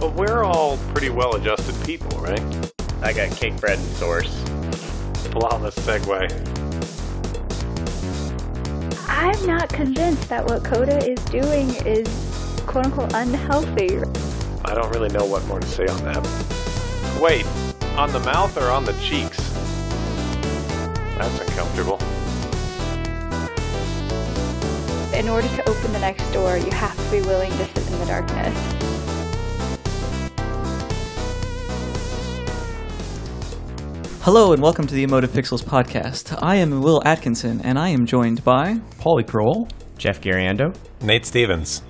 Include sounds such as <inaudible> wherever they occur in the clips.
But we're all pretty well adjusted people, right? I got cake bread and source. Flawless segue. I'm not convinced that what Coda is doing is quote unquote unhealthy. I don't really know what more to say on that. Wait, on the mouth or on the cheeks? That's uncomfortable. In order to open the next door, you have to be willing to sit in the darkness. Hello and welcome to the Emotive Pixels podcast. I am Will Atkinson and I am joined by Paulie Kroll. Jeff Gariando. Nate Stevens.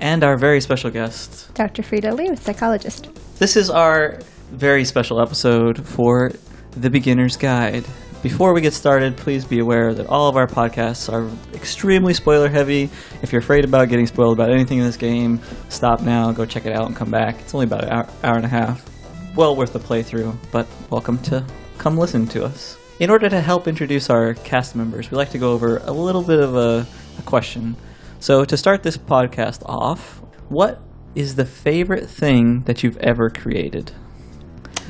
and our very special guest. Dr. Frida Lee, psychologist. This is our very special episode for The Beginner's Guide. Before we get started, please be aware that all of our podcasts are extremely spoiler heavy. If you're afraid about getting spoiled about anything in this game, stop now, go check it out, and come back. It's only about an hour, hour and a half. Well worth the playthrough, but welcome to come listen to us. In order to help introduce our cast members, we like to go over a little bit of a, a question. So, to start this podcast off, what is the favorite thing that you've ever created?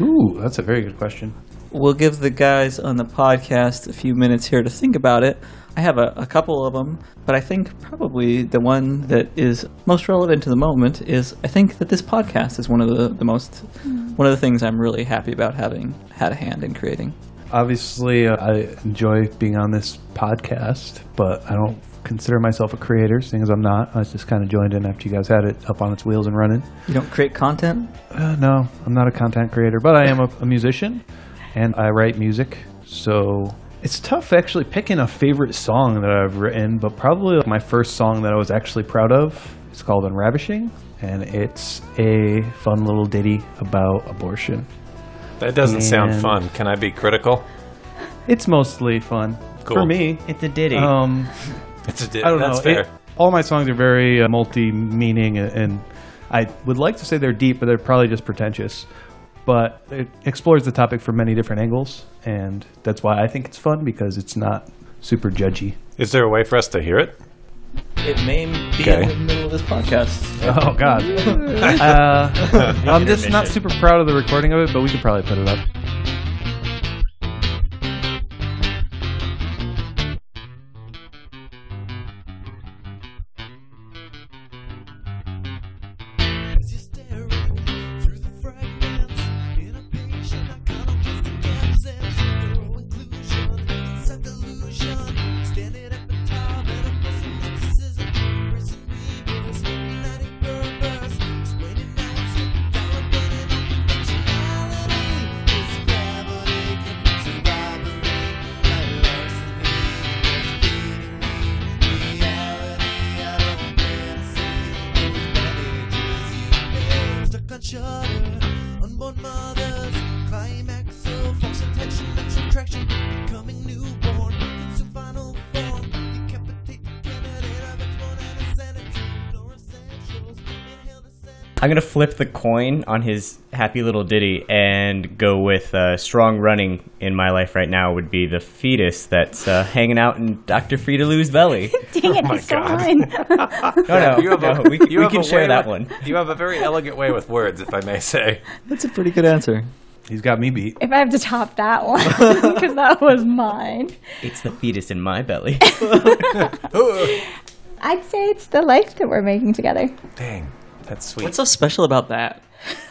Ooh, that's a very good question. We'll give the guys on the podcast a few minutes here to think about it. I have a, a couple of them, but I think probably the one that is most relevant to the moment is I think that this podcast is one of the, the most, one of the things I'm really happy about having had a hand in creating. Obviously, uh, I enjoy being on this podcast, but I don't consider myself a creator, seeing as I'm not. I was just kind of joined in after you guys had it up on its wheels and running. You don't create content? Uh, no, I'm not a content creator, but I am a, a musician and I write music. So it's tough actually picking a favorite song that I've written, but probably my first song that I was actually proud of. It's called Unravishing, and it's a fun little ditty about abortion. That doesn't sound fun. Can I be critical? It's mostly fun Cool. for me. It's a ditty. Um, <laughs> It's a di- I don't That's know. fair. It- all my songs are very uh, multi-meaning, and, and I would like to say they're deep, but they're probably just pretentious. But it explores the topic from many different angles, and that's why I think it's fun because it's not super judgy. Is there a way for us to hear it? It may be Okay. in the middle of this podcast. <laughs> Oh God! <laughs> uh, I'm just not super proud of the recording of it, but we could probably put it up. Flip the coin on his happy little ditty and go with uh, strong running in my life right now would be the fetus that's uh, hanging out in Dr. Frida Lou's belly. <laughs> Dang it, my I stole God. mine. <laughs> No, no, You have a- no, we, you we have can share that with- one. You have a very elegant way with words, if I may say. That's a pretty good answer. He's got me beat. if I have to top that one, <laughs> because that was mine, It's the fetus in my belly. I'd say it's the life that we're making together. Dang, that's sweet. What's so special about that?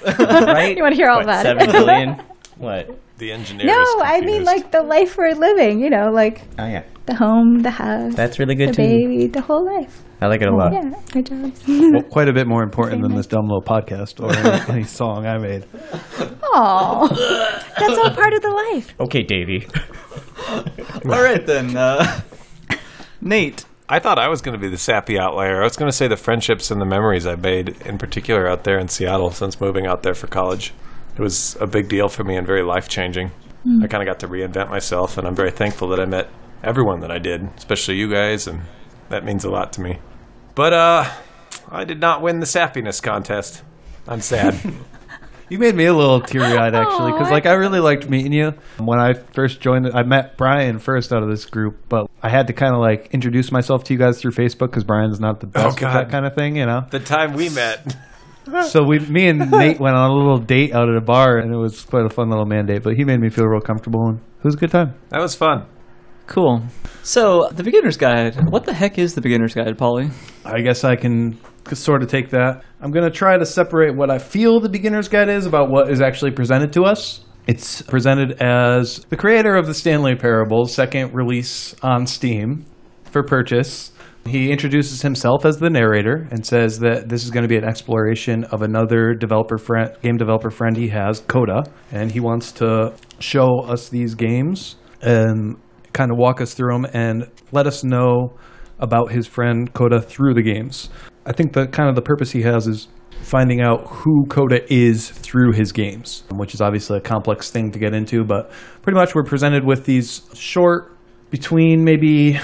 <laughs> right? You want to hear all What, about seven it? billion? <laughs> What? the engineer? No, I mean like the life we're living. You know, like Oh yeah, the home, the house, that's really good the too. baby, the whole life. I like it a lot. Yeah, our jobs. Well, quite a bit more important than this dumb little podcast or any, <laughs> any song I made. Oh, that's all part of the life. Okay, Davey. All right then, uh, Nate. I thought I was going to be the sappy outlier. I was going to say the friendships and the memories I made, in particular out there in Seattle since moving out there for college. It was a big deal for me and very life changing. I kind of got to reinvent myself, and I'm very thankful that I met everyone that I did, especially you guys, and that means a lot to me. But uh, I did not win the sappiness contest. I'm sad. <laughs> You made me a little teary eyed <laughs> actually, because like I really liked meeting you when I first joined. I met Brian first out of this group, but I had to kind of like introduce myself to you guys through Facebook because Brian's not the oh, best with God. that kind of thing, you know. The time we met. so we, me and <laughs> Nate went on a little date out at a bar, and it was quite a fun little man date. But he made me feel real comfortable, and it was a good time. That was fun. Cool. So, the beginner's guide. What the heck is the beginner's guide, Polly? I guess I can sort of take that. I'm going to try to separate what I feel the beginner's guide is about what is actually presented to us. It's presented as the creator of the Stanley Parables, second release on Steam for purchase. He introduces himself as the narrator and says that this is going to be an exploration of another developer friend, game developer friend he has, Coda, and he wants to show us these games and kind of walk us through them and let us know about his friend Coda through the games. I think the kind of the purpose he has is finding out who Coda is through his games, which is obviously a complex thing to get into, but pretty much we're presented with these short between maybe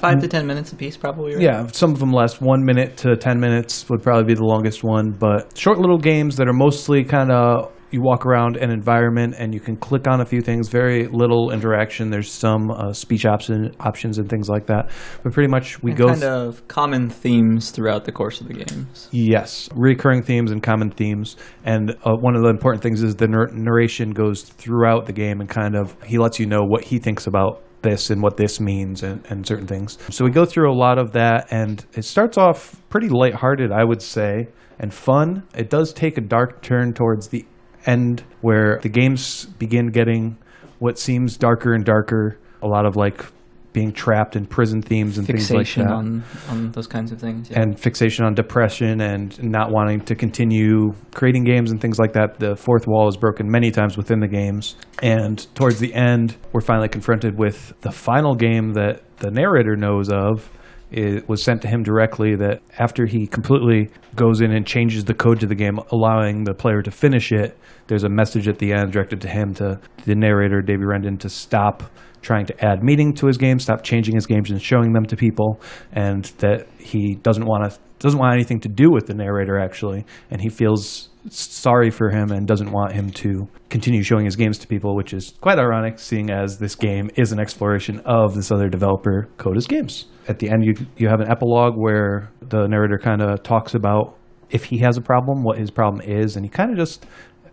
Five to mm. ten minutes apiece, probably. Right? yeah, some of them last one minute to 10 minutes would probably be the longest one, but short little games that are mostly kind of you walk around an environment and you can click on a few things, very little interaction. There's some uh, speech option, options and things like that. But pretty much we And go kind of common themes throughout the course of the games. Yes, recurring themes and common themes. And uh, one of the important things is the nar- narration goes throughout the game and kind of he lets you know what he thinks about this and what this means and, and certain things. So we go through a lot of that, and it starts off pretty lighthearted, I would say, and fun. It does take a dark turn towards the end where the games begin getting what seems darker and darker. A lot of like being trapped in prison themes and things like that on, on those kinds of things. Yeah. and fixation on depression and not wanting to continue creating games and things like that. The fourth wall is broken many times within the games. And towards the end, we're finally confronted with the final game that the narrator knows of. It was sent to him directly that after he completely goes in and changes the code to the game, allowing the player to finish it, there's a message at the end directed to him, to the narrator, Davey Wreden, to stop trying to add meaning to his game, stop changing his games and showing them to people, and that he doesn't want to doesn't want anything to do with the narrator actually, and he feels sorry for him and doesn't want him to continue showing his games to people, which is quite ironic, seeing as this game is an exploration of this other developer, Coda's games. At the end, you you have an epilogue where the narrator kind of talks about if he has a problem, what his problem is, and he kind of just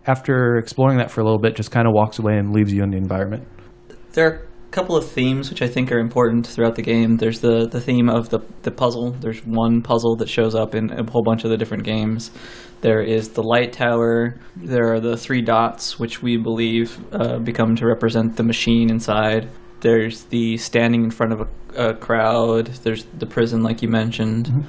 after exploring that for a little bit, just kind of walks away and leaves you in the environment. There are a couple of themes which I think are important throughout the game. There's the, the theme of the, the puzzle. There's one puzzle that shows up in a whole bunch of the different games. There is the light tower. There are the three dots, which we believe uh, become to represent the machine inside. There's the standing in front of a, a crowd. There's the prison, like you mentioned.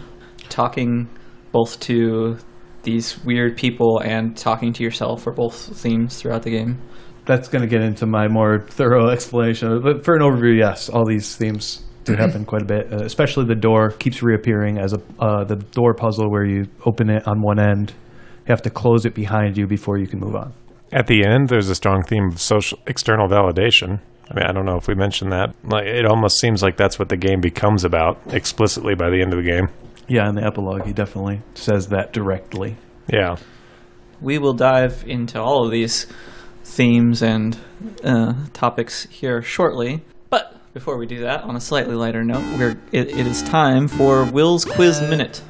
Talking both to these weird people and talking to yourself are both themes throughout the game. That's going to get into my more thorough <laughs> explanation. But for an overview, yes, all these themes do happen quite a bit. Uh, especially the door keeps reappearing as a uh, the door puzzle where you open it on one end, you have to close it behind you before you can move on. At the end, there's a strong theme of social external validation. I mean, I don't know if we mentioned that. Like, it almost seems like that's what the game becomes about explicitly by the end of the game. Yeah, in the epilogue, he definitely says that directly. Yeah. we will dive into all of these themes and uh, topics here shortly. But before we do that, on a slightly lighter note, we're, it, it is time for Will's Quiz Minute.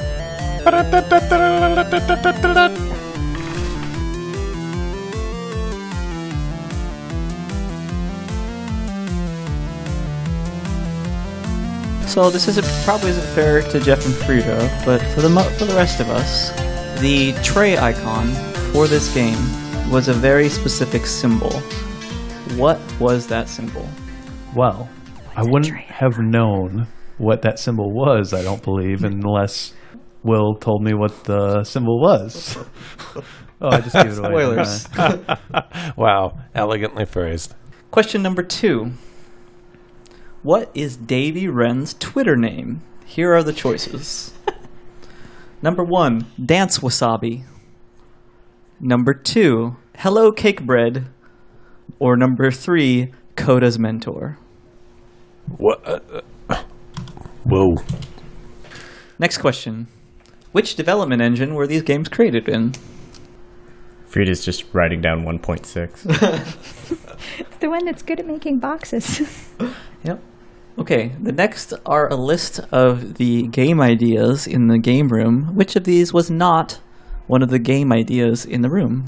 So this isn't probably isn't fair to Jeff and Frida, but for the for the rest of us, the tray icon for this game was a very specific symbol. What was that symbol? Well, I wouldn't have known what that symbol was, I don't believe, unless Will told me what the symbol was. <laughs> oh, I just gave it away. didn't <laughs> Spoilers. <laughs> Wow. Elegantly phrased. Question number two. What is Davy Wren's Twitter name? Here are the choices. <laughs> Number one, Dance Wasabi. Number two, Hello Cake Bread. Or number three, Coda's Mentor. What? Uh, uh, whoa. Next question. Which development engine were these games created in? Frida's just writing down 1.6. <laughs> It's the one that's good at making boxes. <laughs> Yep. Okay, the next are a list of the game ideas in the game room. Which of these was not one of the game ideas in the room?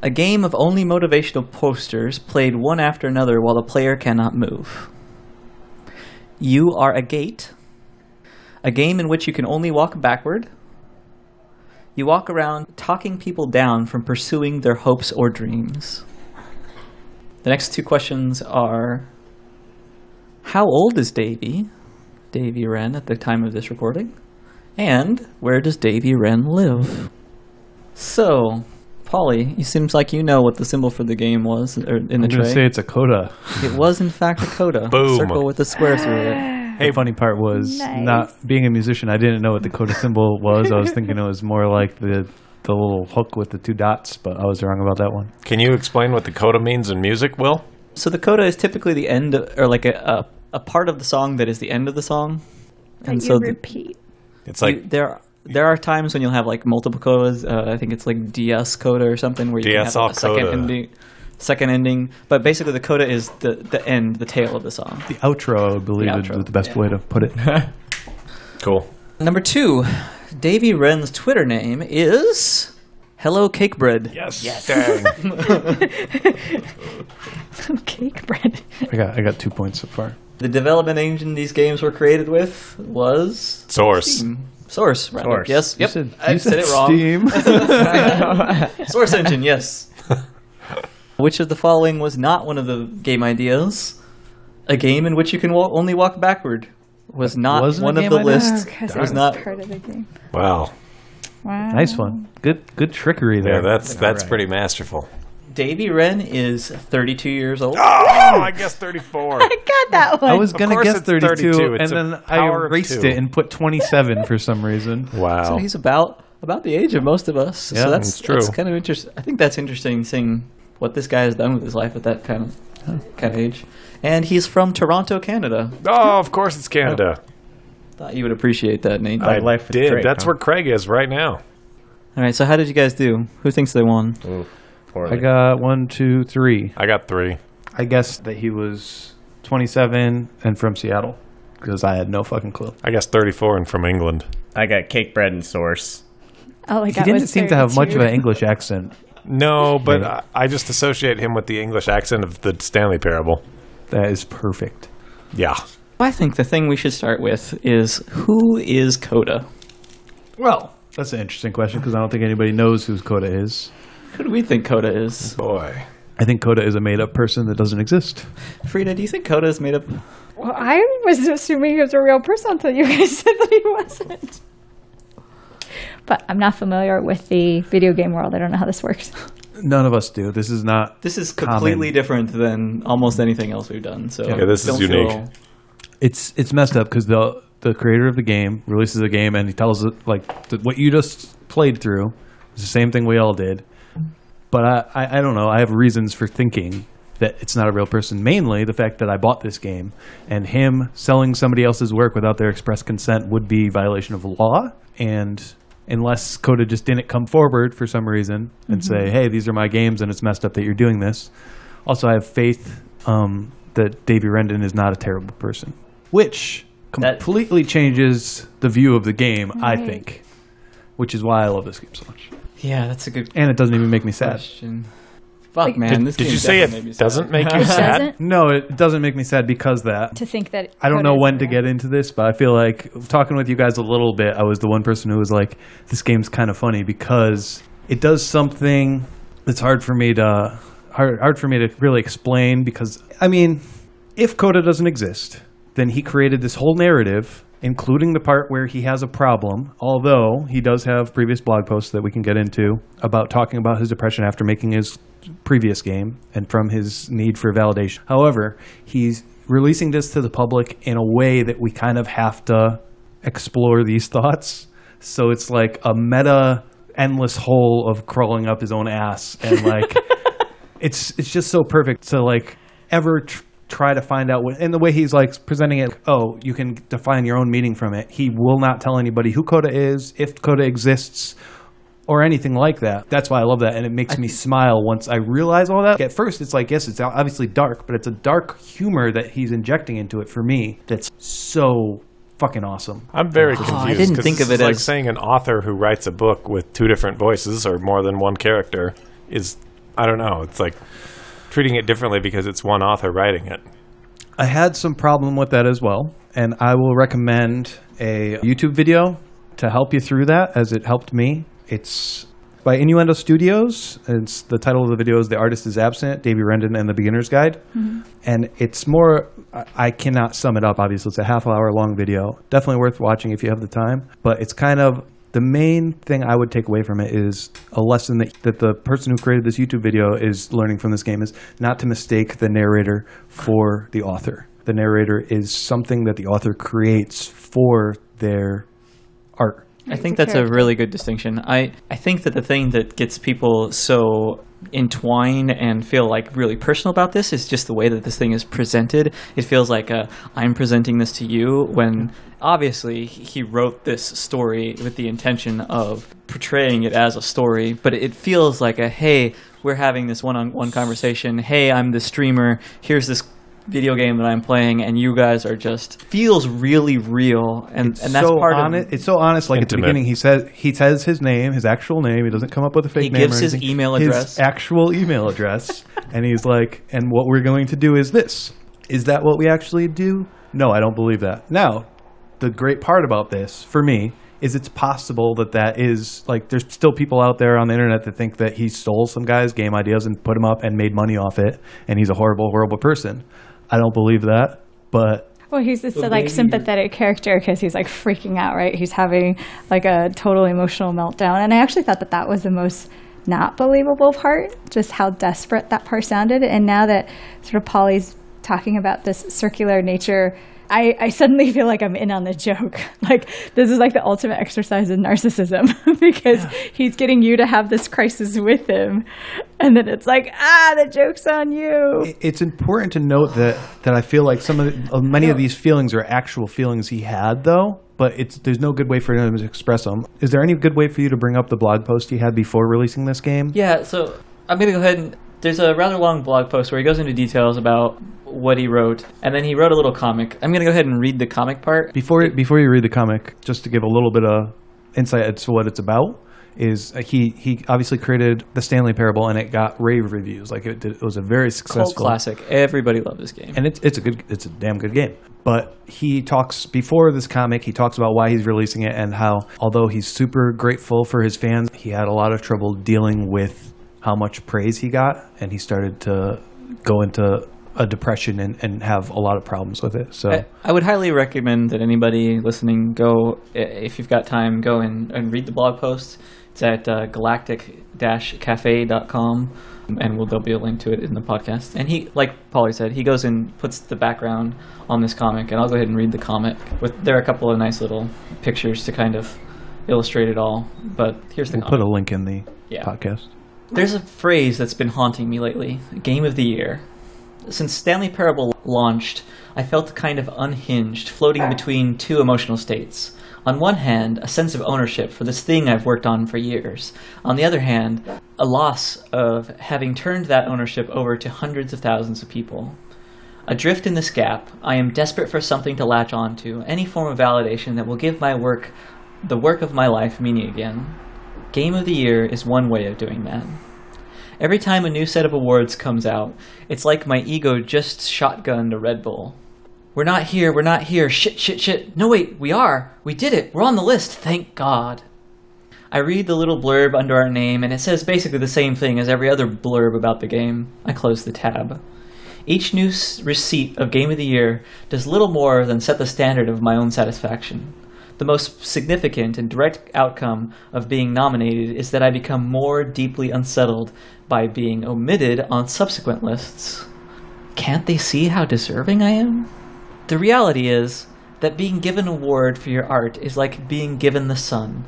A game of only motivational posters played one after another while the player cannot move. You are a gate. A game in which you can only walk backward. You walk around talking people down from pursuing their hopes or dreams. The next two questions are How old is Davy? Davy Wren at the time of this recording? And where does Davy Wren live? So, Polly, it seems like you know what the symbol for the game was or in the I'm going to tray. say it's a coda. It was in fact a coda. <laughs> Boom. Circle with a square through it. The funny part was Nice. not being a musician. I didn't know what the coda symbol was. I was <laughs> thinking it was more like the the little hook with the two dots, but I was wrong about that one. Can you explain what the coda means in music, Will? So the coda is typically the end, of, or like a, a a part of the song that is the end of the song. and so you the- repeat. It's you- like there there are times when you'll have like multiple codas. Uh, I think it's like DS coda or something where you can have DSL a second coda. ending. Second ending, but basically the coda is the the end, the tail of the song. The outro, I believe, The is the best yeah. way to put it. <laughs> cool. Number two, Davy Wren's Twitter name is Hello Cake Bread. Yes. Yes. Dang. <laughs> Cake bread. I got I got two points so far. The development engine these games were created with was Source. Steam. Source, rather. Source. Yes. Yep. You said, I you said, it wrong. Steam. <laughs> <laughs> Source engine, yes. <laughs> which of the following was not one of the game ideas? A game in which you can wa- only walk backward was not wasn't one of the idea? lists. because was not. part of the game. Wow. Wow. nice one. Good good trickery there. Yeah, that's that's right. pretty masterful. Davy Wren is 32 years old. Oh, I guess 34. <laughs> I got that one. I was Of gonna course guess it's 32, 32. and a then I power of erased two. it and put 27 for some reason. <laughs> Wow. So he's about about the age of most of us. Yeah, so that's, it's true. That's kind of interesting. I think that's interesting seeing what this guy has done with his life at that kind of kind of age. And he's from Toronto, Canada. oh, of course it's Canada. Thought you would appreciate that, Nate. I life with did. Drake, That's huh? where Craig is right now. All right. So how did you guys do? Who thinks they won? Ooh, I poorly. got one, two, three. I got three. I guessed that he was 27 and from Seattle because I had no fucking clue. I guess 34 and from England. I got cake bread and source. All I He didn't was seem to have much of 32. an English accent. No, but Right. I, I just associate him with the English accent of the Stanley Parable. That is perfect. Yeah. I think the thing we should start with is who is Coda? Well, that's an interesting question because I don't think anybody knows who Coda is. Who do we think Coda is? Boy. I think Coda is a made up person that doesn't exist. Frida, do you think Coda is made up? Well, I was assuming he was a real person until you guys <laughs> said that he wasn't. But I'm not familiar with the video game world. I don't know how this works. None of us do. This is not. This is completely Common. different than almost anything else we've done. So Yeah, this is unique. feel- It's it's messed up because the the creator of the game releases a game and he tells it like th- what you just played through is the same thing we all did. But I, I I don't know. I have reasons for thinking that it's not a real person. Mainly the fact that I bought this game and him selling somebody else's work without their express consent would be violation of law. And unless Coda just didn't come forward for some reason and say, "Hey, these are my games and it's messed up that you're doing this." Also, I have faith um, that Davy Rendon is not a terrible person, which That- completely changes the view of the game. I think, which is why I love this game so much, Yeah, that's a good and it doesn't even make me sad. question. Fuck, Like- man. Did, this did game you say definitely made me it sad. doesn't make you <laughs> sad? doesn't? No, it doesn't make me sad because that. To think that I don't know when to real. get into this, but I feel like talking with you guys a little bit, I was the one person who was like, "This game's kind of funny because it does something that's hard for me to hard hard for me to really explain." Because I mean, if Coda doesn't exist, then he created this whole narrative, including the part where he has a problem. Although he does have previous blog posts that we can get into about talking about his depression after making his previous game and from his need for validation. However, he's releasing this to the public in a way that we kind of have to explore these <laughs> thoughts. So it's like a meta endless hole of crawling up his own ass and like <laughs> it's it's just so perfect to like ever tr- try to find out what and the way he's like presenting it oh you can define your own meaning from it he will not tell anybody who coda is if coda exists or anything like that. That's why I love that, and it makes me smile once I realize all that. At first, it's like yes, it's obviously dark, but it's a dark humor that he's injecting into it for me. That's so fucking awesome. I'm very Oh, I didn't think of is it like as- saying an author who writes a book with two different voices or more than one character is, I don't know. It's like treating it differently because it's one author writing it. I had some problem with that as well, and I will recommend a YouTube video to help you through that, as it helped me. It's by Innuendo Studios. It's the title of the video is "The Artist Is Absent: Davey Wreden and the Beginner's Guide," mm-hmm. and it's more. I- I cannot sum it up. Obviously, it's a half hour long video. Definitely worth watching if you have the time. But it's kind of the main thing I would take away from it is a lesson that, that the person who created this YouTube video is learning from this game is not to mistake the narrator for the author. The narrator is something that the author creates for their art. I think that's a really good distinction. I, I think that the thing that gets people so entwined and feel like really personal about this is just the way that this thing is presented. It feels like i I'm presenting this to you when obviously he wrote this story with the intention of portraying it as a story, but it feels like a hey, we're having this one-on-one conversation. Hey, I'm the streamer. Here's this video game that I'm playing, and you guys are just feels really real, and It's and that's so part honest. of It's so honest. Like at the beginning, he says he says his name, his actual name. He doesn't come up with a fake He name. gives or his anything. email His address. actual email address, and he's like, "And what we're going to do is this. Is that what we actually do? No, I don't believe that. Now, the great part about this for me is it's possible that that is like there's still people out there on the internet that think that he stole some guy's game ideas and put them up and made money off it, and he's a horrible, horrible person. I don't believe that, but Well, he's this But like sympathetic character because he's like freaking out, right? He's having like a total emotional meltdown, and I actually thought that that was the most not believable part, just how desperate that part sounded. And now that sort of Polly's talking about this circular nature. I, I suddenly feel like I'm in on the joke. <laughs> Like, this is like the ultimate exercise in narcissism <laughs> because he's getting you to have this crisis with him. And then it's like, ah, the joke's on you. it's important to note that that I feel like some of the, uh, many of these feelings are actual feelings he had, though. But it's there's no good way for him to express them. Is there any good way for you to bring up the blog post he had before releasing this game? Yeah, so I'm going to go ahead and. There's a rather long blog post where he goes into details about what he wrote, and then he wrote a little comic. I'm going to go ahead and read the comic part. Before before you read the comic, just to give a little bit of insight as to what it's about, is uh, he he obviously created the Stanley Parable, and it got rave reviews. Like it, did, it was a very Cult successful classic. Everybody loved this game. and it's it's a good it's a damn good game. But he talks before this comic, he talks about why he's releasing it and how although he's super grateful for his fans, he had a lot of trouble dealing with how much praise he got and he started to go into a depression and, and have a lot of problems with it. So I, I would highly recommend that anybody listening go, if you've got time, go and, and read the blog post. It's at uh, galactic-cafe.com, and we'll, there'll be a link to it in the podcast. And he, like Polly said, he goes and puts the background on this comic, and I'll go ahead and read the comic. With There are a couple of nice little pictures to kind of illustrate it all, but here's the we'll comic. put a link in the Yeah. podcast. There's a phrase that's been haunting me lately Game of the Year. Since Stanley Parable launched, I felt kind of unhinged, floating between two emotional states. On one hand, a sense of ownership for this thing I've worked on for years. On the other hand, a loss of having turned that ownership over to hundreds of thousands of people. Adrift in this gap, I am desperate for something to latch onto, any form of validation that will give my work, the work of my life, meaning again. Game of the Year is one way of doing that. Every time a new set of awards comes out, it's like my ego just shotgunned a Red Bull. We're not here, we're not here, shit, shit, shit. No, wait, we are. We did it. We're on the list, thank God. I read the little blurb under our name, and it says basically the same thing as every other blurb about the game. I close the tab. Each new receipt of Game of the Year does little more than set the standard of my own satisfaction. The most significant and direct outcome of being nominated is that I become more deeply unsettled by being omitted on subsequent lists. Can't they see how deserving I am? The reality is that being given an award for your art is like being given the sun.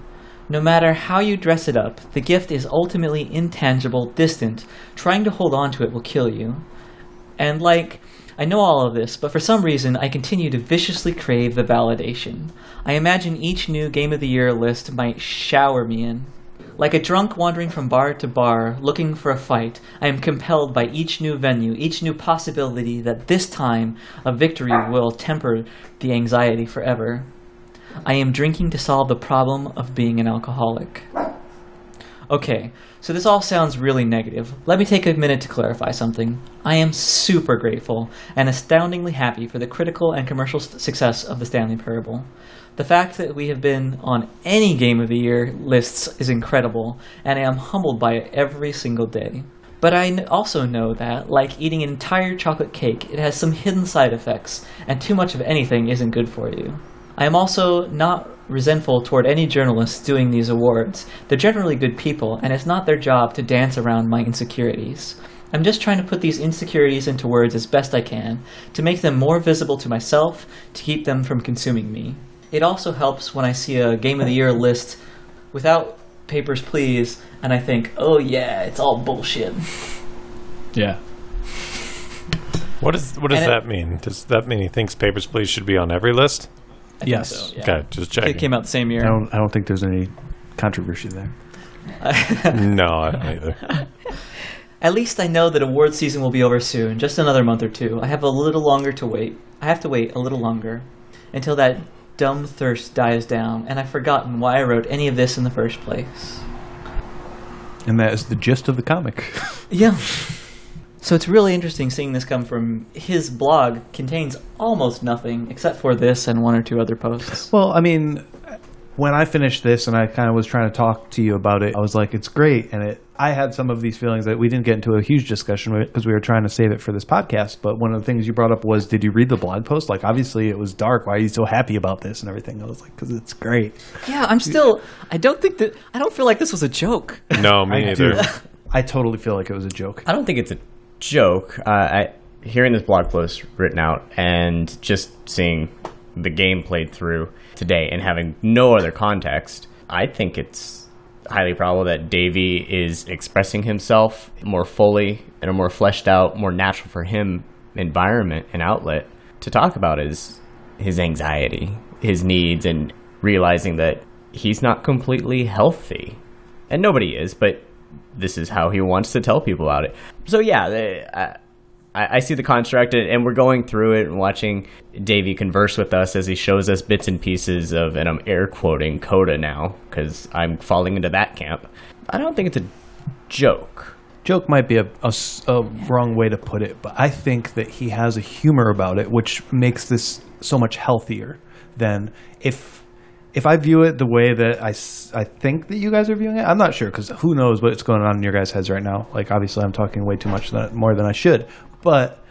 No matter how you dress it up, the gift is ultimately intangible, distant. Trying to hold on to it will kill you. And like, I know all of this, but for some reason I continue to viciously crave the validation. I imagine each new Game of the Year list might shower me in. Like a drunk wandering from bar to bar, looking for a fight, I am compelled by each new venue, each new possibility that this time a victory will temper the anxiety forever. I am drinking to solve the problem of being an alcoholic. Okay, so this all sounds really negative. Let me take a minute to clarify something. I am super grateful and astoundingly happy for the critical and commercial success of the Stanley Parable. The fact that we have been on any Game of the Year lists is incredible, and I am humbled by it every single day. But I also know that, like eating an entire chocolate cake, it has some hidden side effects, and too much of anything isn't good for you. I am also not resentful toward any journalists doing these awards. They're generally good people, and it's not their job to dance around my insecurities. I'm just trying to put these insecurities into words as best I can, to make them more visible to myself, to keep them from consuming me. It also helps when I see a Game of the Year list without Papers, Please, and I think, oh yeah, it's all bullshit. Yeah. What does what does And it- that mean? Does that mean he thinks Papers Please should be on every list? I think Yes. so, yeah. Okay, just It checking. came out the same year. I don't. I don't think there's any controversy there. <laughs> no, I don't either. <laughs> At least I know that award season will be over soon, just another month or two. I have a little longer to wait. I have to wait a little longer until that dumb thirst dies down, and I've forgotten why I wrote any of this in the first place. And that is the gist of the comic. <laughs> Yeah. So it's really interesting seeing this come from his blog contains almost nothing except for this and one or two other posts. well, I mean, when I finished this and I kind of was trying to talk to you about it, I was like, it's great. And it, I had some of these feelings that we didn't get into a huge discussion with because we were trying to save it for this podcast. But one of the things you brought up was, did you read the blog post? Like, obviously, it was dark. Why are you so happy about this and everything? I was like, because it's great. Yeah, I'm still I don't think that I don't feel like this was a joke. No, me I neither. do. I totally feel like it was a joke. I don't think it's a joke. Uh, I hearing this blog post written out and just seeing the game played through today and having no other context, I think it's highly probable that Davey is expressing himself more fully in a more fleshed out, more natural for him environment and outlet to talk about his his anxiety, his needs, and realizing that he's not completely healthy, and nobody is, but this is how he wants to tell people about it. So yeah, I, I see the construct, and we're going through it and watching Davey converse with us as he shows us bits and pieces of, and I'm air quoting Coda now because I'm falling into that camp. I don't think it's a joke. joke might be a wrong way to put it, but I think that he has a humor about it, which makes this so much healthier than if if I view it the way that I, I think that you guys are viewing it. I'm not sure because who knows what's going on in your guys' heads right now. Like obviously, I'm talking way too much than, more than I should, but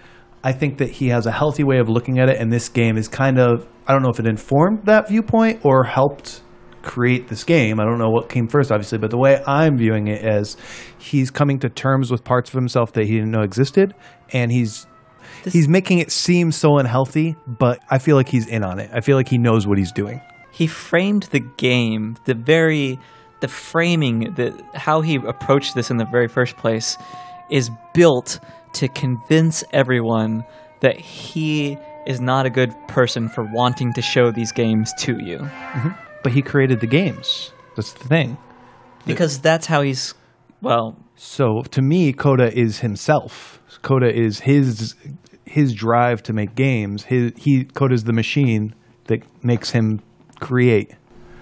I think that he has a healthy way of looking at it, and this game is kind of I don't know if it informed that viewpoint or helped create this game. I don't know what came first, obviously, but the way I'm viewing it is he's coming to terms with parts of himself that he didn't know existed, and he's he's making it seem so unhealthy. But I feel like he's in on it. I feel like he knows what he's doing. He framed the game the very the framing the how he approached this in the very first place is built to convince everyone that he is not a good person for wanting to show these games to you mm-hmm. But he created the games. That's the thing. because that's how he's well So to me, Coda is himself. Coda is his his drive to make games. His he Coda's the machine that makes him create.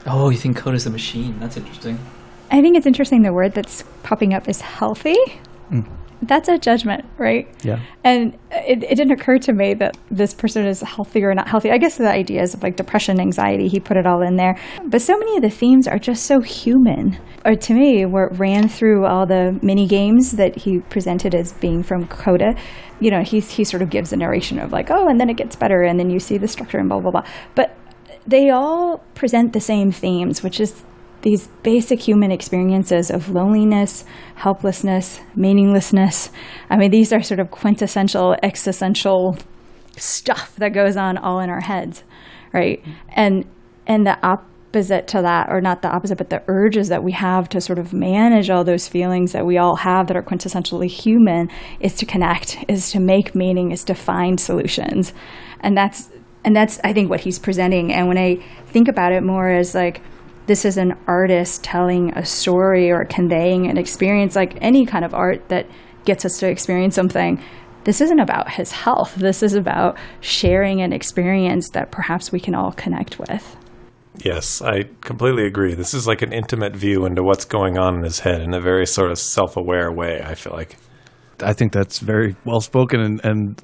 oh you think code is the machine that's interesting I think it's interesting the word that's popping up is healthy. Mm. That's a judgment, right? Yeah. And it, it didn't occur to me that this person is healthy or not healthy. I guess the ideas of like depression, anxiety, he put it all in there. But so many of the themes are just so human. Or to me, where it ran through all the mini games that he presented as being from Coda, you know, he, he sort of gives a narration of like, oh, and then it gets better, and then you see the structure and blah, blah, blah. But they all present the same themes, which is these basic human experiences of loneliness, helplessness, meaninglessness. I mean, these are sort of quintessential, existential stuff that goes on all in our heads, right? And and the opposite to that, or not the opposite, but the urges that we have to sort of manage all those feelings that we all have that are quintessentially human, is to connect, is to make meaning, is to find solutions, and that's and that's I think what he's presenting. And when I think about it more as like this is an artist telling a story or conveying an experience, like any kind of art that gets us to experience something. This isn't about his health. This is about sharing an experience that perhaps we can all connect with. Yes, I completely agree. This is like an intimate view into what's going on in his head in a very sort of self aware way, I feel like. I think that's very well spoken and, and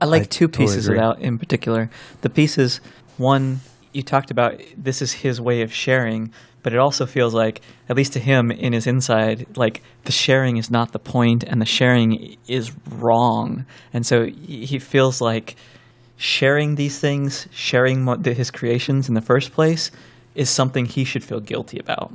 I like I two totally pieces agree. of that in particular. The pieces, one, you talked about this is his way of sharing, but it also feels like, at least to him in his inside, like the sharing is not the point and the sharing is wrong. And so he he feels like sharing these things, sharing his creations in the first place, is something he should feel guilty about.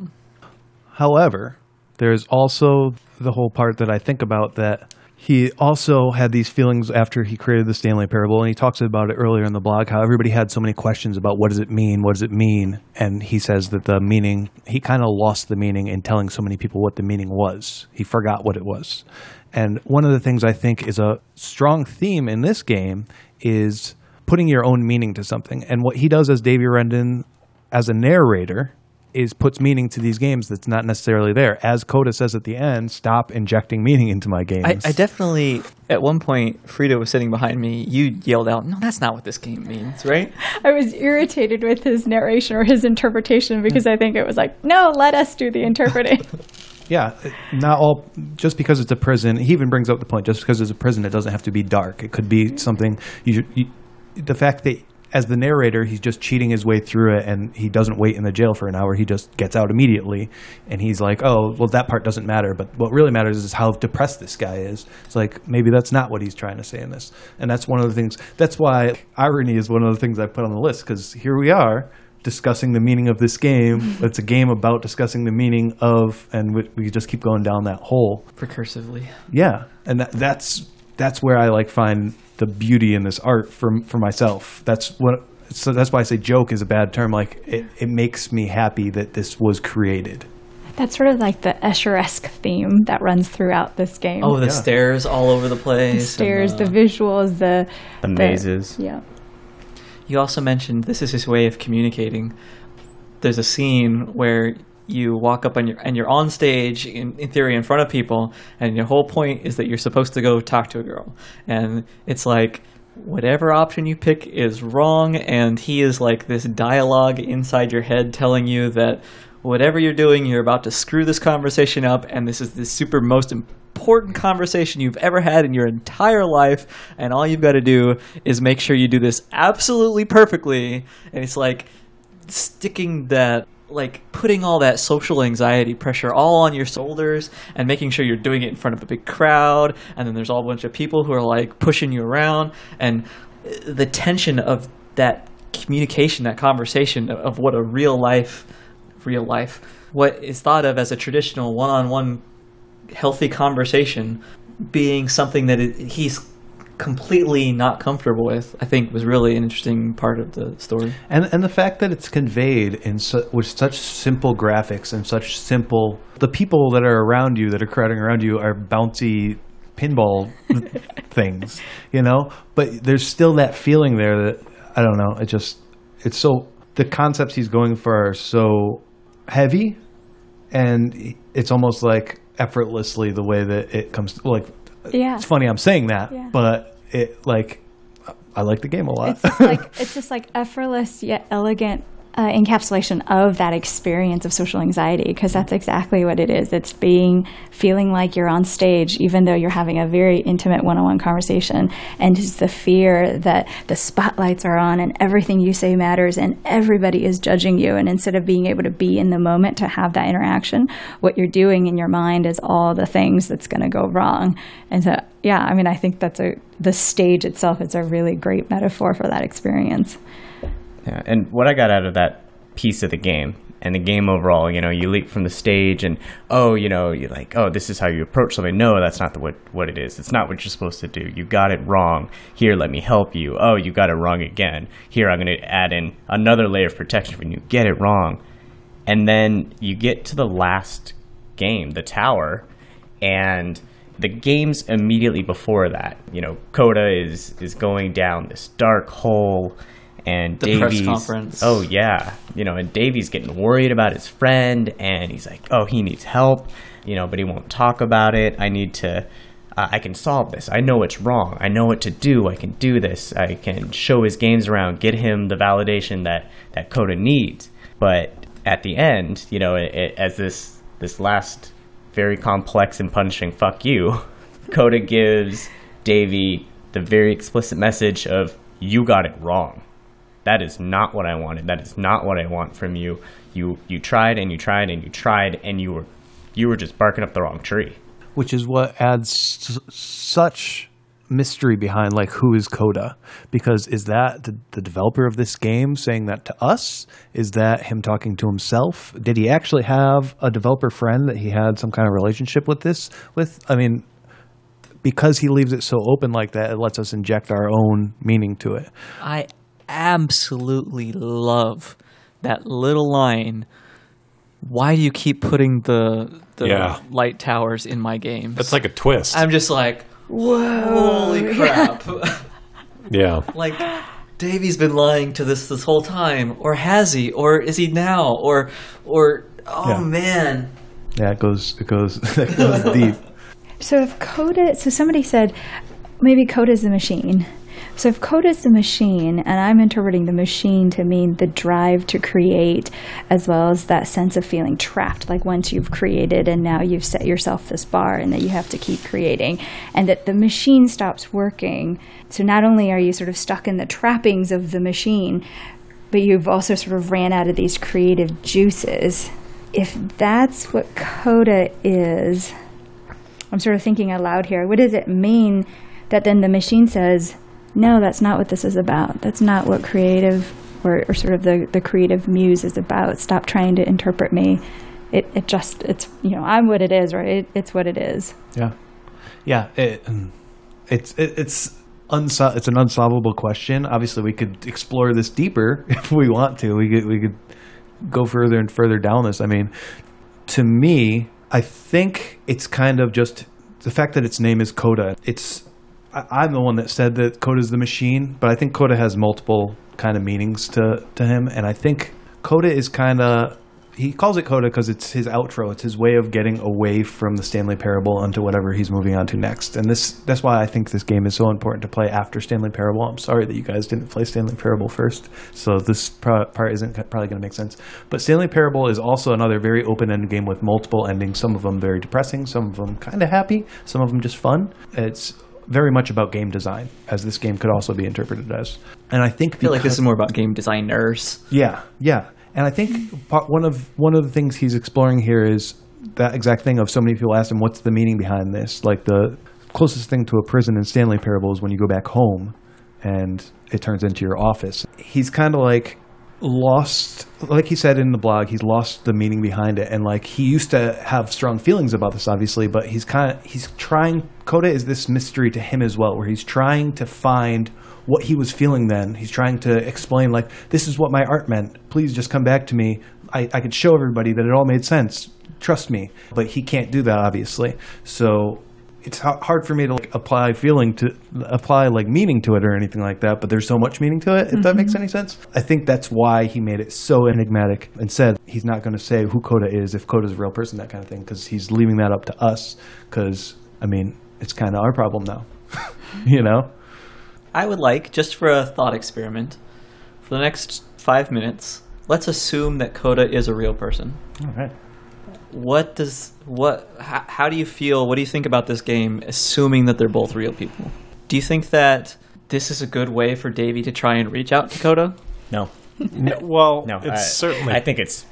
However, there's also the whole part that I think about that he also had these feelings after he created the Stanley Parable, and he talks about it earlier in the blog how everybody had so many questions about what does it mean, what does it mean, and he says that the meaning he kind of lost the meaning in telling so many people what the meaning was. He forgot what it was, and one of the things I think is a strong theme in this game is putting your own meaning to something, and what he does as Davey Wreden as a narrator is puts meaning to these games that's not necessarily there. As Coda says at the end, stop injecting meaning into my games. I, I definitely, at one point, Frida was sitting behind me. You yelled out, "No, that's not what this game means!" Right? <laughs> I was irritated with his narration or his interpretation because I think it was like, no, let us do the interpreting. <laughs> yeah, not all. Just because it's a prison, he even brings up the point. Just because it's a prison, it doesn't have to be dark. It could be something. You, you, the fact that as the narrator, he's just cheating his way through it, and he doesn't wait in the jail for an hour. He just gets out immediately, and he's like, "Oh, well, that part doesn't matter." But what really matters is how depressed this guy is. It's like maybe that's not what he's trying to say in this, and that's one of the things. That's why irony is one of the things I put on the list because here we are discussing the meaning of this game. <laughs> it's a game about discussing the meaning of, and we, we just keep going down that hole. Recursively. Yeah, and that, that's that's where I like find the beauty in this art for for myself. That's what. So that's why I say joke is a bad term. Like it, it makes me happy that this was created. That's sort of like the Escher-esque theme that runs throughout this game. Oh, the Yeah. stairs all over the place. the and stairs, the visuals, the The mazes. Yeah. You also mentioned this is his way of communicating. There's a scene where you walk up and you're, and you're on stage, in, in theory, in front of people, and your whole point is that you're supposed to go talk to a girl. And it's like, whatever option you pick is wrong, and he is like this dialogue inside your head telling you that whatever you're doing, you're about to screw this conversation up, and this is the super most important conversation you've ever had in your entire life, and all you've got to do is make sure you do this absolutely perfectly. And it's like sticking that like putting all that social anxiety pressure all on your shoulders and making sure you're doing it in front of a big crowd and then there's all a bunch of people who are like pushing you around and the tension of that communication that conversation of- of what a real life real life what is thought of as a traditional one-on-one healthy conversation being something that it, he's completely not comfortable with i think was really an interesting part of the story And and the fact that it's conveyed in su- with such simple graphics and such simple the people that are around you that are crowding around you are bouncy pinball <laughs> things, you know. But there's still that feeling there that I don't know. It just it's so the concepts he's going for are so heavy, and it's almost like effortlessly the way that it comes. Like Yeah. it's funny I'm saying that, Yeah. but it like I like the game a lot. It's just like <laughs> it's just like effortless yet elegant uh, encapsulation of that experience of social anxiety because that's exactly what it is. It's being feeling like you're on stage even though you're having a very intimate one-on-one conversation. And it's the fear that the spotlights are on and everything you say matters and everybody is judging you. And instead of being able to be in the moment to have that interaction what you're doing in your mind is all the things that's going to go wrong. And so yeah i mean i think that's a the stage itself is a really great metaphor for that experience Yeah, and what I got out of that piece of the game and the game overall, you know, you leap from the stage and oh, you know, you're like, oh, this is how you approach something. No, that's not the, what what it is. It's not what you're supposed to do. You got it wrong. Here, let me help you. Oh, you got it wrong again. Here, I'm going to add in another layer of protection when you get it wrong. And then you get to the last game, the tower, and the games immediately before that, you know, Coda is is going down this dark hole and The press conference. Oh yeah, you know, and Davey's getting worried about his friend, and he's like, "Oh, he needs help," you know, but he won't talk about it. I need to. Uh, I can solve this. I know what's wrong. I know what to do. I can do this. I can show his games around, get him the validation that that Coda needs. But at the end, you know, it, it, as this this last very complex and punishing fuck you, <laughs> Coda gives Davey the very explicit message of "You got it wrong." That is not what I wanted. That is not what I want from you. You you tried and you tried and you tried and you were you were just barking up the wrong tree. which is what adds such mystery behind like who is Coda because is that the, the developer of this game saying that to us is that him talking to himself did he actually have a developer friend that he had some kind of relationship with this with I mean because he leaves it so open like that it lets us inject our own meaning to it I absolutely love that little line. Why do you keep putting the the Yeah. light towers in my games? That's like a twist. I'm just like, whoa, holy <laughs> crap! yeah. like Davey's been lying to this this whole time, or has he, or is he now, or or oh Yeah. man, yeah it goes it goes <laughs> it goes deep So if Coda, so somebody said maybe Coda's the machine. So if Coda's the machine, and I'm interpreting the machine to mean the drive to create, as well as that sense of feeling trapped, like once you've created and now you've set yourself this bar and that you have to keep creating, and that the machine stops working. So not only are you sort of stuck in the trappings of the machine, but you've also sort of ran out of these creative juices. If that's what Coda is, I'm sort of thinking aloud here. What does it mean that then the machine says, no, that's not what this is about. That's not what creative or, or sort of the, the creative muse is about. Stop trying to interpret me. It, it just, it's, you know, I'm what it is, right? It, it's what it is. Yeah, yeah. It, it's it, it's unso- it's an unsolvable question. Obviously, we could explore this deeper <laughs> if we want to. We could we could go further and further down this. I mean, to me, I think it's kind of just the fact that its name is Coda. It's I, I'm the one that said that Coda is the machine, but I think Coda has multiple kind of meanings to to him, and I think Coda is kind of he calls it Coda because it's his outro. It's his way of getting away from the Stanley Parable onto whatever he's moving on to next. And this that's why I think this game is so important to play after Stanley Parable. I'm sorry that you guys didn't play Stanley Parable first, so this part isn't probably going to make sense. But Stanley Parable is also another very open-ended game with multiple endings. Some of them very depressing, some of them kind of happy, some of them just fun. It's very much about game design, as this game could also be interpreted as. And I think I feel like this is more about game designers. yeah, yeah, and I think part, one of one of the things he's exploring here is that exact thing of so many people ask him, "What's the meaning behind this?" Like the closest thing to a prison in Stanley Parable is when you go back home, and it turns into your office. He's kind of like lost, like he said in the blog, he's lost the meaning behind it, and like he used to have strong feelings about this, obviously, but he's kind of he's trying. Coda is this mystery to him as well, where he's trying to find what he was feeling then. He's trying to explain, like, this is what my art meant. Please just come back to me. I, I could show everybody that it all made sense. Trust me. But he can't do that, obviously. So it's hard for me to like apply feeling to apply like meaning to it or anything like that. But there's so much meaning to it. If that makes mm-hmm. any sense. I think that's why he made it so enigmatic and said he's not going to say who Coda is if Coda's a real person, that kind of thing, because he's leaving that up to us. Because I mean, it's kind of our problem now. <laughs> you know. I would like, just for a thought experiment, for the next five minutes, let's assume that Coda is a real person. All right. What does what? How, how do you feel? What do you think about this game? Assuming that they're both real people, do you think that this is a good way for Davey to try and reach out to Coda? No, <laughs> No, well, no, it's I, certainly. I think it's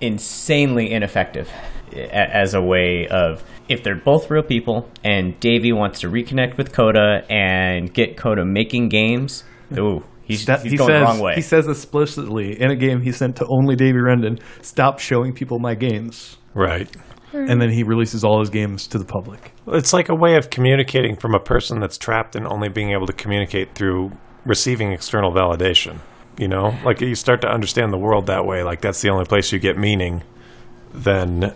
insanely ineffective eh, as a way of if they're both real people and Davey wants to reconnect with Coda and get Coda making games. <laughs> Ooh, he's, That- he's he going says, the wrong way. He says explicitly in a game he sent to only Davey Wreden, "Stop showing people my games," right. and then he releases all his games to the public. It's like a way of communicating from a person that's trapped and only being able to communicate through receiving external validation. You know, like you start to understand the world that way. Like that's the only place you get meaning. Then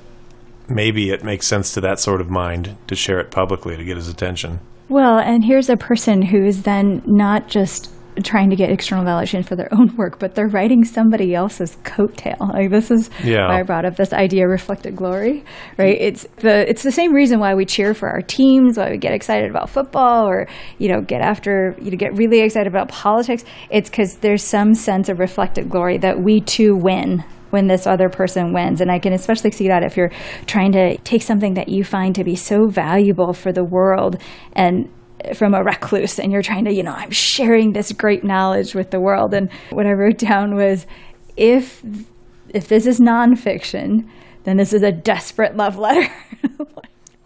maybe it makes sense to that sort of mind to share it publicly to get his attention. Well, and here's a person who is then not just trying to get external validation for their <laughs> own work, but they're writing somebody else's coattail. Like this is Yeah. why I brought up this idea of reflected glory, right? It's the it's the same reason why we cheer for our teams, why we get excited about football, or you know get after you know get really excited about politics. It's because there's some sense of reflected glory that we too win when this other person wins. And I can especially see that if you're trying to take something that you find to be so valuable for the world and from a recluse and you're trying to, you know, I'm sharing this great knowledge with the world. And what I wrote down was if if this is nonfiction, then this is a desperate love letter. <laughs>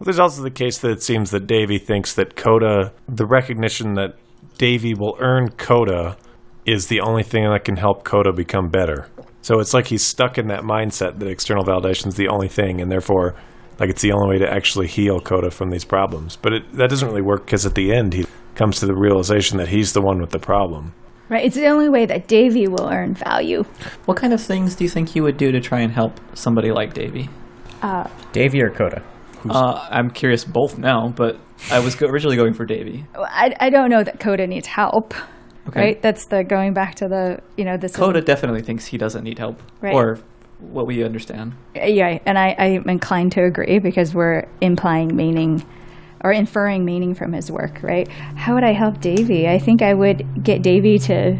Well, there's also the case that it seems that Davey thinks that Coda, the recognition that Davey will earn Coda, is the only thing that can help Coda become better. So it's like he's stuck in that mindset that external validation is the only thing, and therefore, like it's the only way to actually heal Coda from these problems. But it, that doesn't really work because at the end he comes to the realization that he's the one with the problem. right? It's the only way that Davey will earn value. What kind of things do you think you would do to try and help somebody like Davey? Davey or Coda? Uh, I'm curious both now, but I was go- originally going for Davey. I, I don't know that Coda needs help. Okay. Right? That's the going back to the, you know, this Coda definitely thinks he doesn't need help, Right. or what we understand. Yeah, and I, I'm inclined to agree because we're implying meaning or inferring meaning from his work, right? How would I help Davey? I think I would get Davey to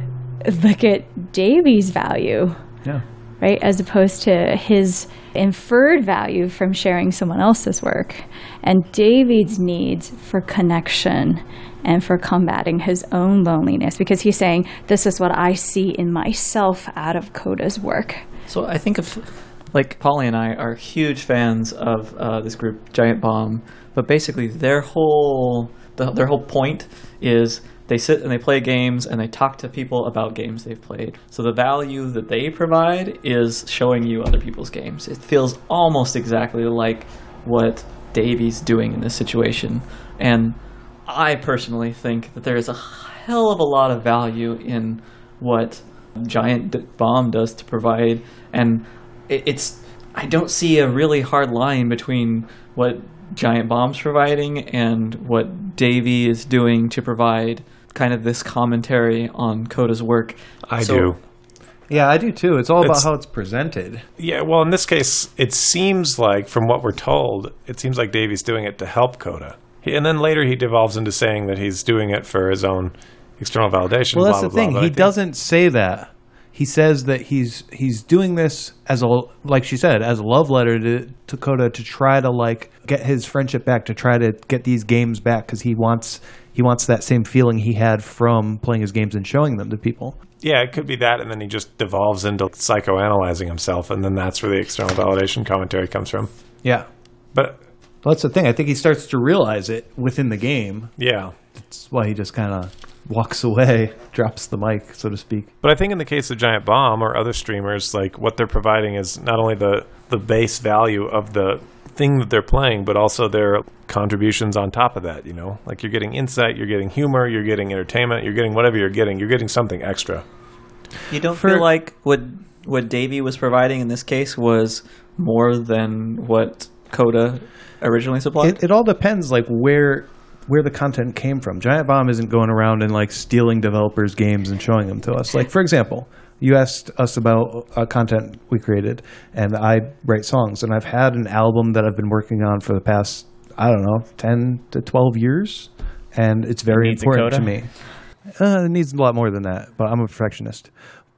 look at Davey's value, Yeah. right, as opposed to his inferred value from sharing someone else's work, and David's needs for connection and for combating his own loneliness because he's saying, This is what I see in myself out of Coda's work. So I think of like Polly and I are huge fans of uh, this group Giant Bomb, but basically their whole the, their whole point is they sit and they play games and they talk to people about games they've played. So the value that they provide is showing you other people's games. It feels almost exactly like what Davey's doing in this situation, and I personally think that there is a hell of a lot of value in what Giant Bomb does to provide, and it, it's I don't see a really hard line between what Giant Bomb's providing and what Davey is doing to provide kind of this commentary on Coda's work. I So- do. Yeah, I do too. It's all It's- about how it's presented. Yeah, well, in this case, it seems like, from what we're told, it seems like Davey's doing it to help Coda. He, and then later he devolves into saying that he's doing it for his own external validation. Well, blah, that's the blah, blah, thing. but I He think- doesn't say that. He says that he's he's doing this as a like she said as a love letter to, to Coda to try to like get his friendship back to try to get these games back because he wants he wants that same feeling he had from playing his games and showing them to people. Yeah, it could be that, and then he just devolves into psychoanalyzing himself, and then that's where the external validation commentary comes from. Yeah, But that's the thing. I think he starts to realize it within the game. yeah, That's why he just kind of walks away, <laughs> drops the mic, so to speak. But I think in the case of Giant Bomb or other streamers, like what they're providing is not only the the base value of the thing that they're playing, but also their contributions on top of that. You know, like you're getting insight, you're getting humor, you're getting entertainment, you're getting whatever you're getting. You're getting something extra. You don't For- feel like what what Davey was providing in this case was more than what Coda originally supplied? It, it all depends, like where where the content came from. Giant Bomb isn't going around and like stealing developers' games and showing them to us. Like for example, you asked us about uh, content we created, and I write songs, and I've had an album that I've been working on for the past I don't know ten to twelve years, and it's very important to me. Uh, it needs a lot more than that, but I'm a perfectionist.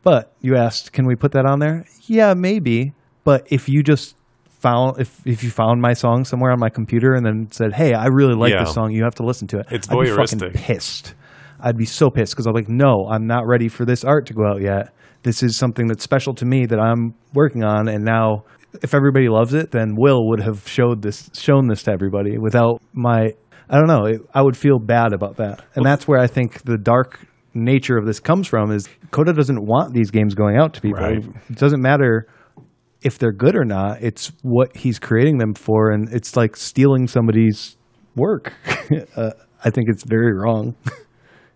But you asked, can we put that on there? Yeah, maybe. But if you just found if if you found my song somewhere on my computer and then said, "Hey, I really like Yeah. this song. You have to listen to it." It's I'd be fucking voyeuristic. pissed. I'd be so pissed because I'm like, "No, I'm not ready for this art to go out yet. This is something that's special to me that I'm working on." And now, if everybody loves it, then Will would have showed this shown this to everybody without my. I don't know. It, I would feel bad about that, and that's where I think the dark nature of this comes from. Is Coda doesn't want these games going out to people. Right. It doesn't matter if they're good or not. It's what he's creating them for, and it's like stealing somebody's work. <laughs> uh, I think it's very wrong. <laughs>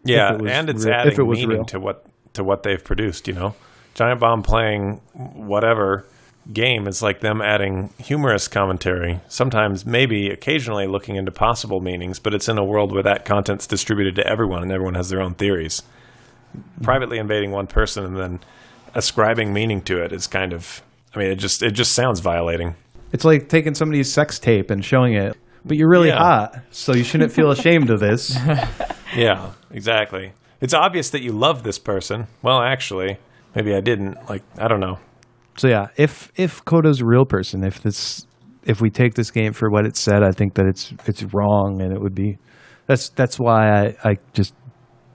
Yeah, it and it's real- adding if it was meaning real. to what to what they've produced. You know, Giant Bomb playing whatever game is like them adding humorous commentary. Sometimes, maybe, occasionally looking into possible meanings, but it's in a world where that content's distributed to everyone and everyone has their own theories. privately invading one person and then ascribing meaning to it is kind of. I mean, it just it just sounds violating. It's like taking somebody's sex tape and showing it, but you're really Yeah. hot, so you shouldn't feel ashamed of this. <laughs> Yeah, exactly. It's obvious that you love this person. Well, actually, maybe I didn't. Like, I don't know. So yeah, if if Coda's a real person, if this if we take this game for what it said, I think that it's it's wrong and it would be that's that's why I, I just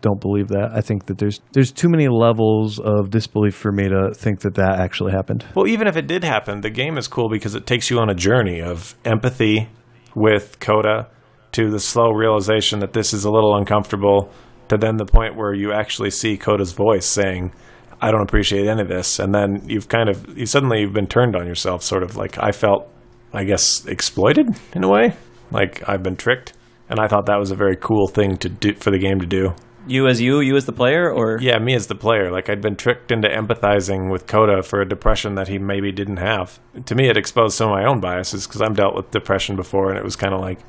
don't believe that. I think that there's there's too many levels of disbelief for me to think that that actually happened. Well, even if it did happen, the game is cool because it takes you on a journey of empathy with Coda to the slow realization that this is a little uncomfortable to then the point where you actually see Coda's voice saying, I don't appreciate any of this. And then you've kind of, you suddenly you've been turned on yourself, sort of like I felt, I guess, exploited in a way. Like I've been tricked. And I thought that was a very cool thing to do for the game to do. You as you, you as the player, or Yeah, me as the player. Like I'd been tricked into empathizing with Coda for a depression that he maybe didn't have. To me, it exposed some of my own biases because I've dealt with depression before, and it was kind of like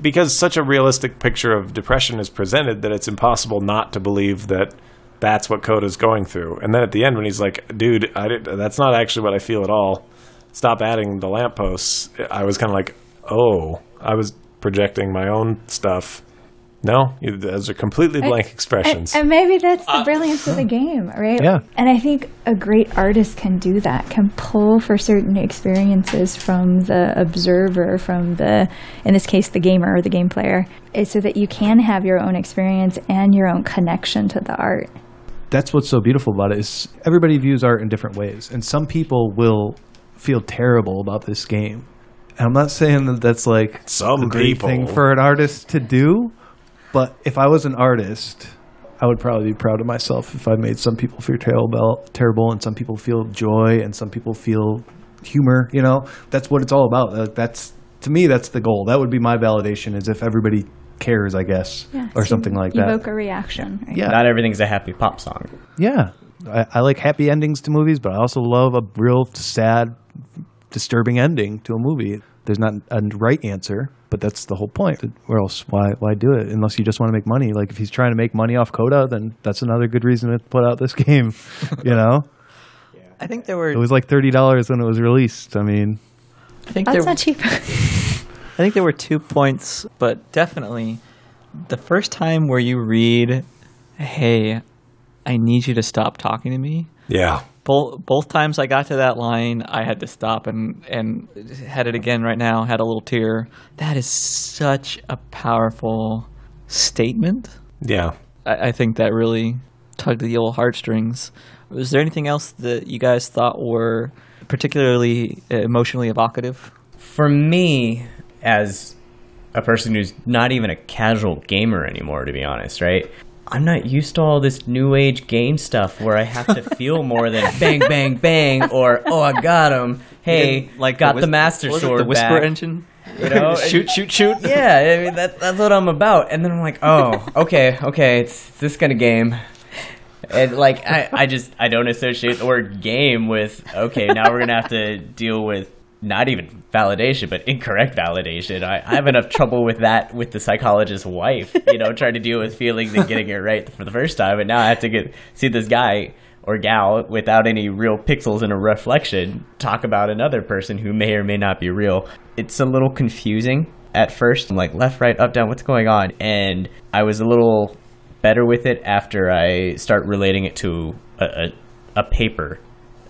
because such a realistic picture of depression is presented that it's impossible not to believe that that's what Coda's going through. And then at the end, when he's like, "Dude, I did, that's not actually what I feel at all. Stop adding the lampposts," I was kind of like, "Oh, I was projecting my own stuff." No, You- those are completely blank expressions. And, and maybe that's the brilliance of the game, right? Yeah. And I think a great artist can do that, can pull for certain experiences from the observer, from the, in this case, the gamer or the game player, eh, so that you can have your own experience and your own connection to the art. That's what's so beautiful about it is everybody views art in different ways, and some people will feel terrible about this game. And I'm not saying that that's like Some a great thing for an artist to do, but if I was an artist, I would probably be proud of myself if I made some people feel terrible, terrible, and some people feel joy, and some people feel humor. You know, that's what it's all about. Like, That's to me, that's the goal. That would be my validation, is if everybody cares, I guess, or so something like that. Evoke a reaction. Right? Yeah. Not everything's a happy pop song. Yeah, I, I like happy endings to movies, but I also love a real sad, disturbing ending to a movie. There's not a right answer, but that's the whole point. Where else? Why? Why do it unless you just want to make money? Like if he's trying to make money off Coda, then that's another good reason to put out this <laughs> game. you <laughs> know, I think there were. it was like thirty dollars when it was released. I mean, I think That's there, not cheap. <laughs> I think there were two points, but definitely the first time where you read, "Hey, I need you to stop talking to me." yeah. Both both times I got to that line, I had to stop and and had it again right now. Had a little tear. That is such a powerful statement. Yeah. I, I think that really tugged the old heartstrings. Was there anything else that you guys thought were particularly uh, emotionally evocative? For me, as a person who's not even a casual gamer anymore, to be honest, right? I'm not used to all this new age game stuff where I have to <laughs> feel more than bang, bang, bang, or oh, I got him. Hey, like got the, whis- master what was it, the whisper back. engine. You know, <laughs> shoot, shoot, shoot. yeah, I mean, that, that's what I'm about. And then I'm like, oh, okay, okay, it's this kind of game. And like, I, I just, I don't associate the word game with, okay, now we're going to have to deal with not even validation, but incorrect validation. I, I have enough trouble with that with the psychologist's wife, you know, trying to deal with feelings and getting it right for the first time. And now I have to get, see this guy or gal without any real pixels and a reflection talk about another person who may or may not be real. It's a little confusing at first. I'm like left, right, up, down, what's going on? And I was a little better with it after I start relating it to a, a, a paper,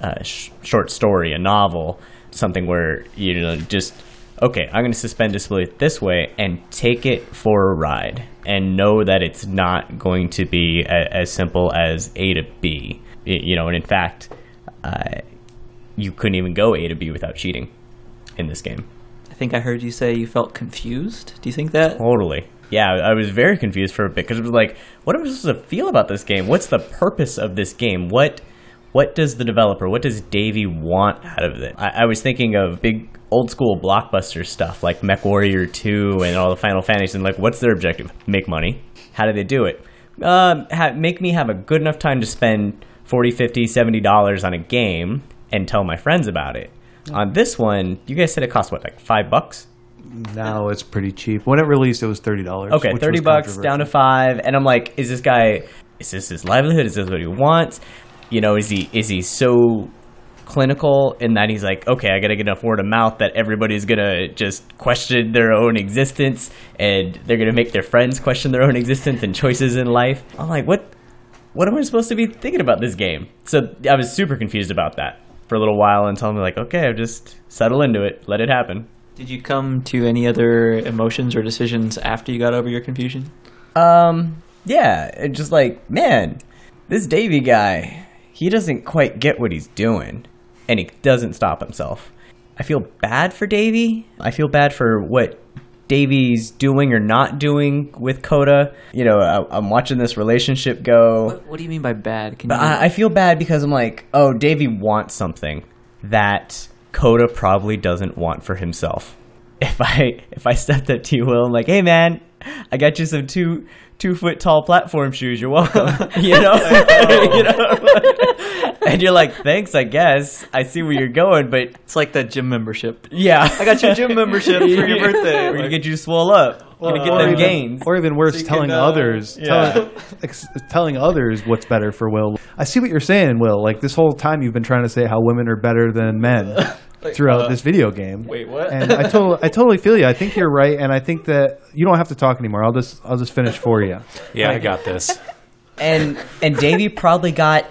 a sh- short story, a novel, something where, you know, just, okay, I'm going to suspend disbelief this way and take it for a ride and know that it's not going to be a, as simple as A to B. You know, and in fact, uh, you couldn't even go A to B without cheating in this game. I think I heard you say you felt confused. Do you think that? Totally. Yeah, I was very confused for a bit because it was like, what am I supposed to feel about this game? What's the purpose of this game? What what does the developer, what does Davey want out of it? I, I was thinking of big old school blockbuster stuff like Mech Warrior 2 and all the Final Fantasy, and like, what's their objective? Make money. How do they do it? Um, ha- make me have a good enough time to spend 40 50 70 dollars on a game and tell my friends about it. On this one, you guys said it cost what, like five bucks? now it's pretty cheap. When it released, it was thirty dollars. Okay, thirty bucks down to five, and I'm like, is this guy? is this his livelihood? Is this what he wants? You know, is he is he so clinical in that he's like, okay, I gotta get enough word of mouth that everybody's gonna just question their own existence and they're gonna make their friends question their own existence and choices in life. I'm like, what what am I supposed to be thinking about this game? So I was super confused about that for a little while until I'm like, okay, I'll just settle into it, let it happen. Did you come to any other emotions or decisions after you got over your confusion? Um, yeah, just like, man, this Davey guy, he doesn't quite get what he's doing, and he doesn't stop himself. I feel bad for Davey. I feel bad for what Davey's doing or not doing with Coda. You know, I, I'm watching this relationship go. What, what do you mean by bad? Can But you, I, I feel bad because I'm like, oh, Davey wants something that Coda probably doesn't want for himself. If I if I stepped up to you, Will, I'm like, hey man, I got you some two two foot tall platform shoes. You're welcome. <laughs> you know, <laughs> oh. <laughs> you know. and you're like, thanks, I guess. I see where you're going, but it's like that gym membership. yeah, I got your gym membership for your birthday. We're gonna get you swole up. We're gonna get or them even, gains. or even worse, So telling can, uh, others, yeah. telling, <laughs> telling others what's better for Will. I see what you're saying, Will. Like this whole time, you've been trying to say how women are better than men <laughs> throughout uh, this video game. wait, what? And I totally, I <laughs> totally feel you. I think you're right, and I think that you don't have to talk anymore. I'll just, I'll just finish for you. Yeah, I got this. and and Davey probably got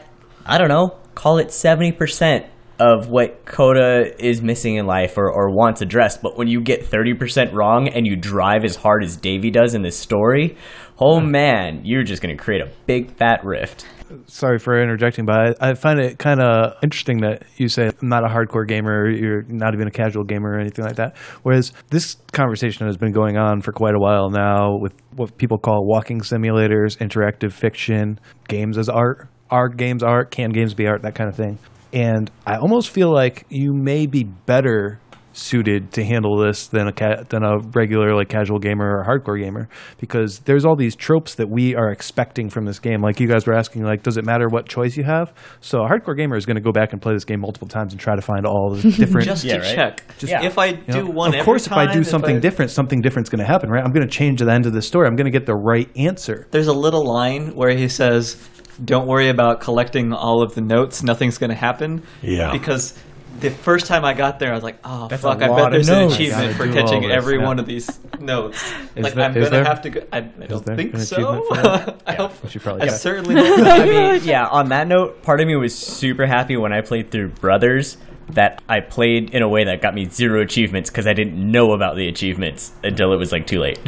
I don't know, call it seventy percent of what Coda is missing in life or, or wants addressed. But when you get thirty percent wrong and you drive as hard as Davey does in this story, oh hmm. man, you're just gonna create a big fat rift. Sorry for interjecting, but I, I find it kind of interesting that you say I'm not a hardcore gamer, you're not even a casual gamer or anything like that. Whereas this conversation has been going on for quite a while now with what people call walking simulators, interactive fiction, games as art. Are games art? Can games be art? That kind of thing. And I almost feel like you may be better suited to handle this than a ca- than a regular like casual gamer or hardcore gamer because there's all these tropes that we are expecting from this game like you guys were asking like does it matter what choice you have so a hardcore gamer is going to go back and play this game multiple times and try to find all the <laughs> different just Yeah, to right? check. Just- Yeah. if I you do know? one, of course every if i do something I- different something different's going to happen right i'm going to change the end of the story i'm going to get the right answer There's a little line where he says, "Don't worry about collecting all of the notes. Nothing's going to happen." Yeah. Because the first time I got there, I was like, "Oh That's fuck! I bet of there's an achievement for catching this, every yeah. one of these notes." <laughs> Is like there- I'm gonna have to. Go, I, I don't think so. achievement for <laughs> that? I hope. we should probably I get it. certainly. <laughs> I mean, yeah, on that note, part of me was super happy when I played through Brothers that I played in a way that got me zero achievements because I didn't know about the achievements until it was like too late.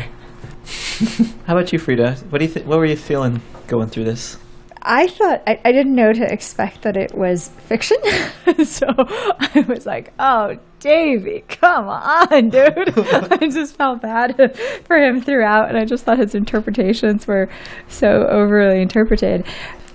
How about you, Frida? What do you? Th- what were you feeling going through this? I thought I, I didn't know to expect that it was fiction, <laughs> so I was like, "Oh, Davey, come on, <laughs> dude!" I just felt bad <laughs> for him throughout, and I just thought his interpretations were so overly interpreted.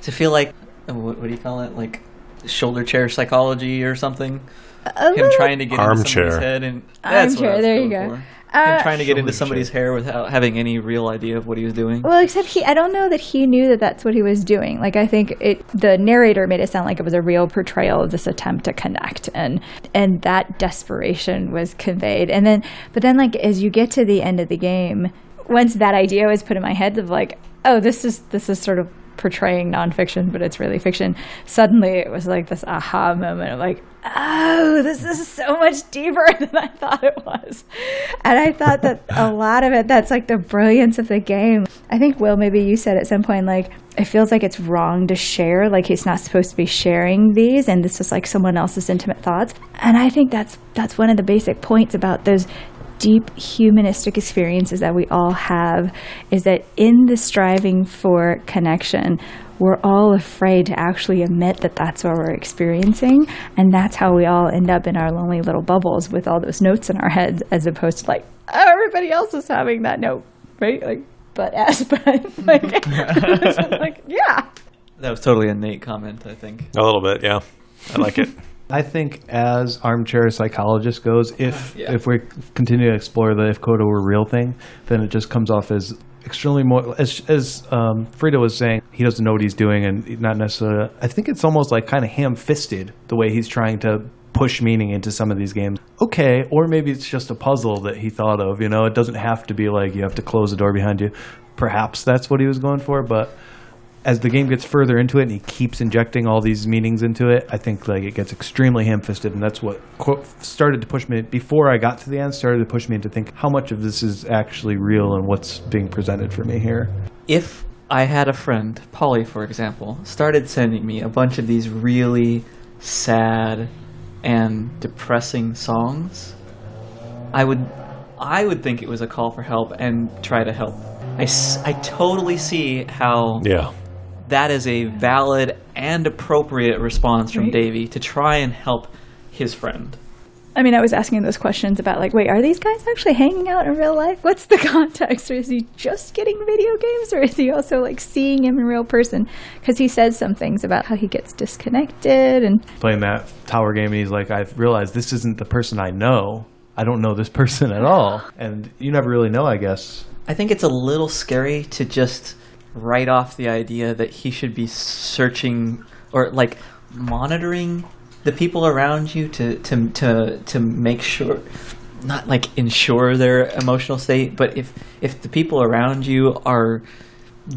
To feel like, uh, what, what do you call it? Like shoulder chair psychology or something. A Him trying to get into Armchair. somebody's head and that's what I Armchair, was there you go. for. Uh, Him trying to get into Shoulder somebody's hair without having any real idea of what he was doing. Well, except he, I don't know that he knew that that's what he was doing. Like, I think it, the narrator made it sound like it was a real portrayal of this attempt to connect, and and that desperation was conveyed. And then, but then, like as you get to the end of the game, once that idea was put in my head of like, oh, this is this is sort of portraying nonfiction, but it's really fiction. Suddenly, it was like this aha moment of like, oh, this is so much deeper <laughs> than I thought it was. And I thought that a <laughs> lot of it, that's like the brilliance of the game. I think, Will, maybe you said at some point, like, it feels like it's wrong to share. Like he's not supposed to be sharing these, and this is like someone else's intimate thoughts. And I think that's that's one of the basic points about those deep humanistic experiences that we all have is that in the striving for connection we're all afraid to actually admit that that's what we're experiencing and that's how we all end up in our lonely little bubbles with all those notes in our heads as opposed to like oh, everybody else is having that note right like but as but <laughs> like, <laughs> like yeah That was totally a Nate comment, I think. A little bit, yeah. I like it. <laughs> I think as armchair psychologist goes, if Yeah. if we continue to explore the if Coda were real thing, then it just comes off as extremely more as as um, Frida was saying, he doesn't know what he's doing, and not necessarily. I think it's almost like kind of ham-fisted the way he's trying to push meaning into some of these games. Okay, or maybe it's just a puzzle that he thought of. You know, it doesn't have to be like you have to close the door behind you. Perhaps that's what he was going for, but as the game gets further into it and he keeps injecting all these meanings into it, I think like it gets extremely ham-fisted, and that's what qu- started to push me before I got to the end. Started to push me into think how much of this is actually real and what's being presented for me here. if I had a friend, Polly, for example, started sending me a bunch of these really sad and depressing songs, I would, I would think it was a call for help and try to help. I, s- I totally see how Yeah. That is a valid and appropriate response from Right. Davey to try and help his friend. I mean, I was asking those questions about like, wait, are these guys actually hanging out in real life? What's the <laughs> context? Or is he just getting video games, or is he also like seeing him in real person? Because he says some things about how he gets disconnected, and Playing that tower game, and he's like, I've realized this isn't the person I know. I don't know this person at all, <laughs> and you never really know, I guess. I think it's a little scary to just write off the idea that he should be searching or like monitoring the people around you to to to to make sure not like ensure their emotional state, but if if the people around you are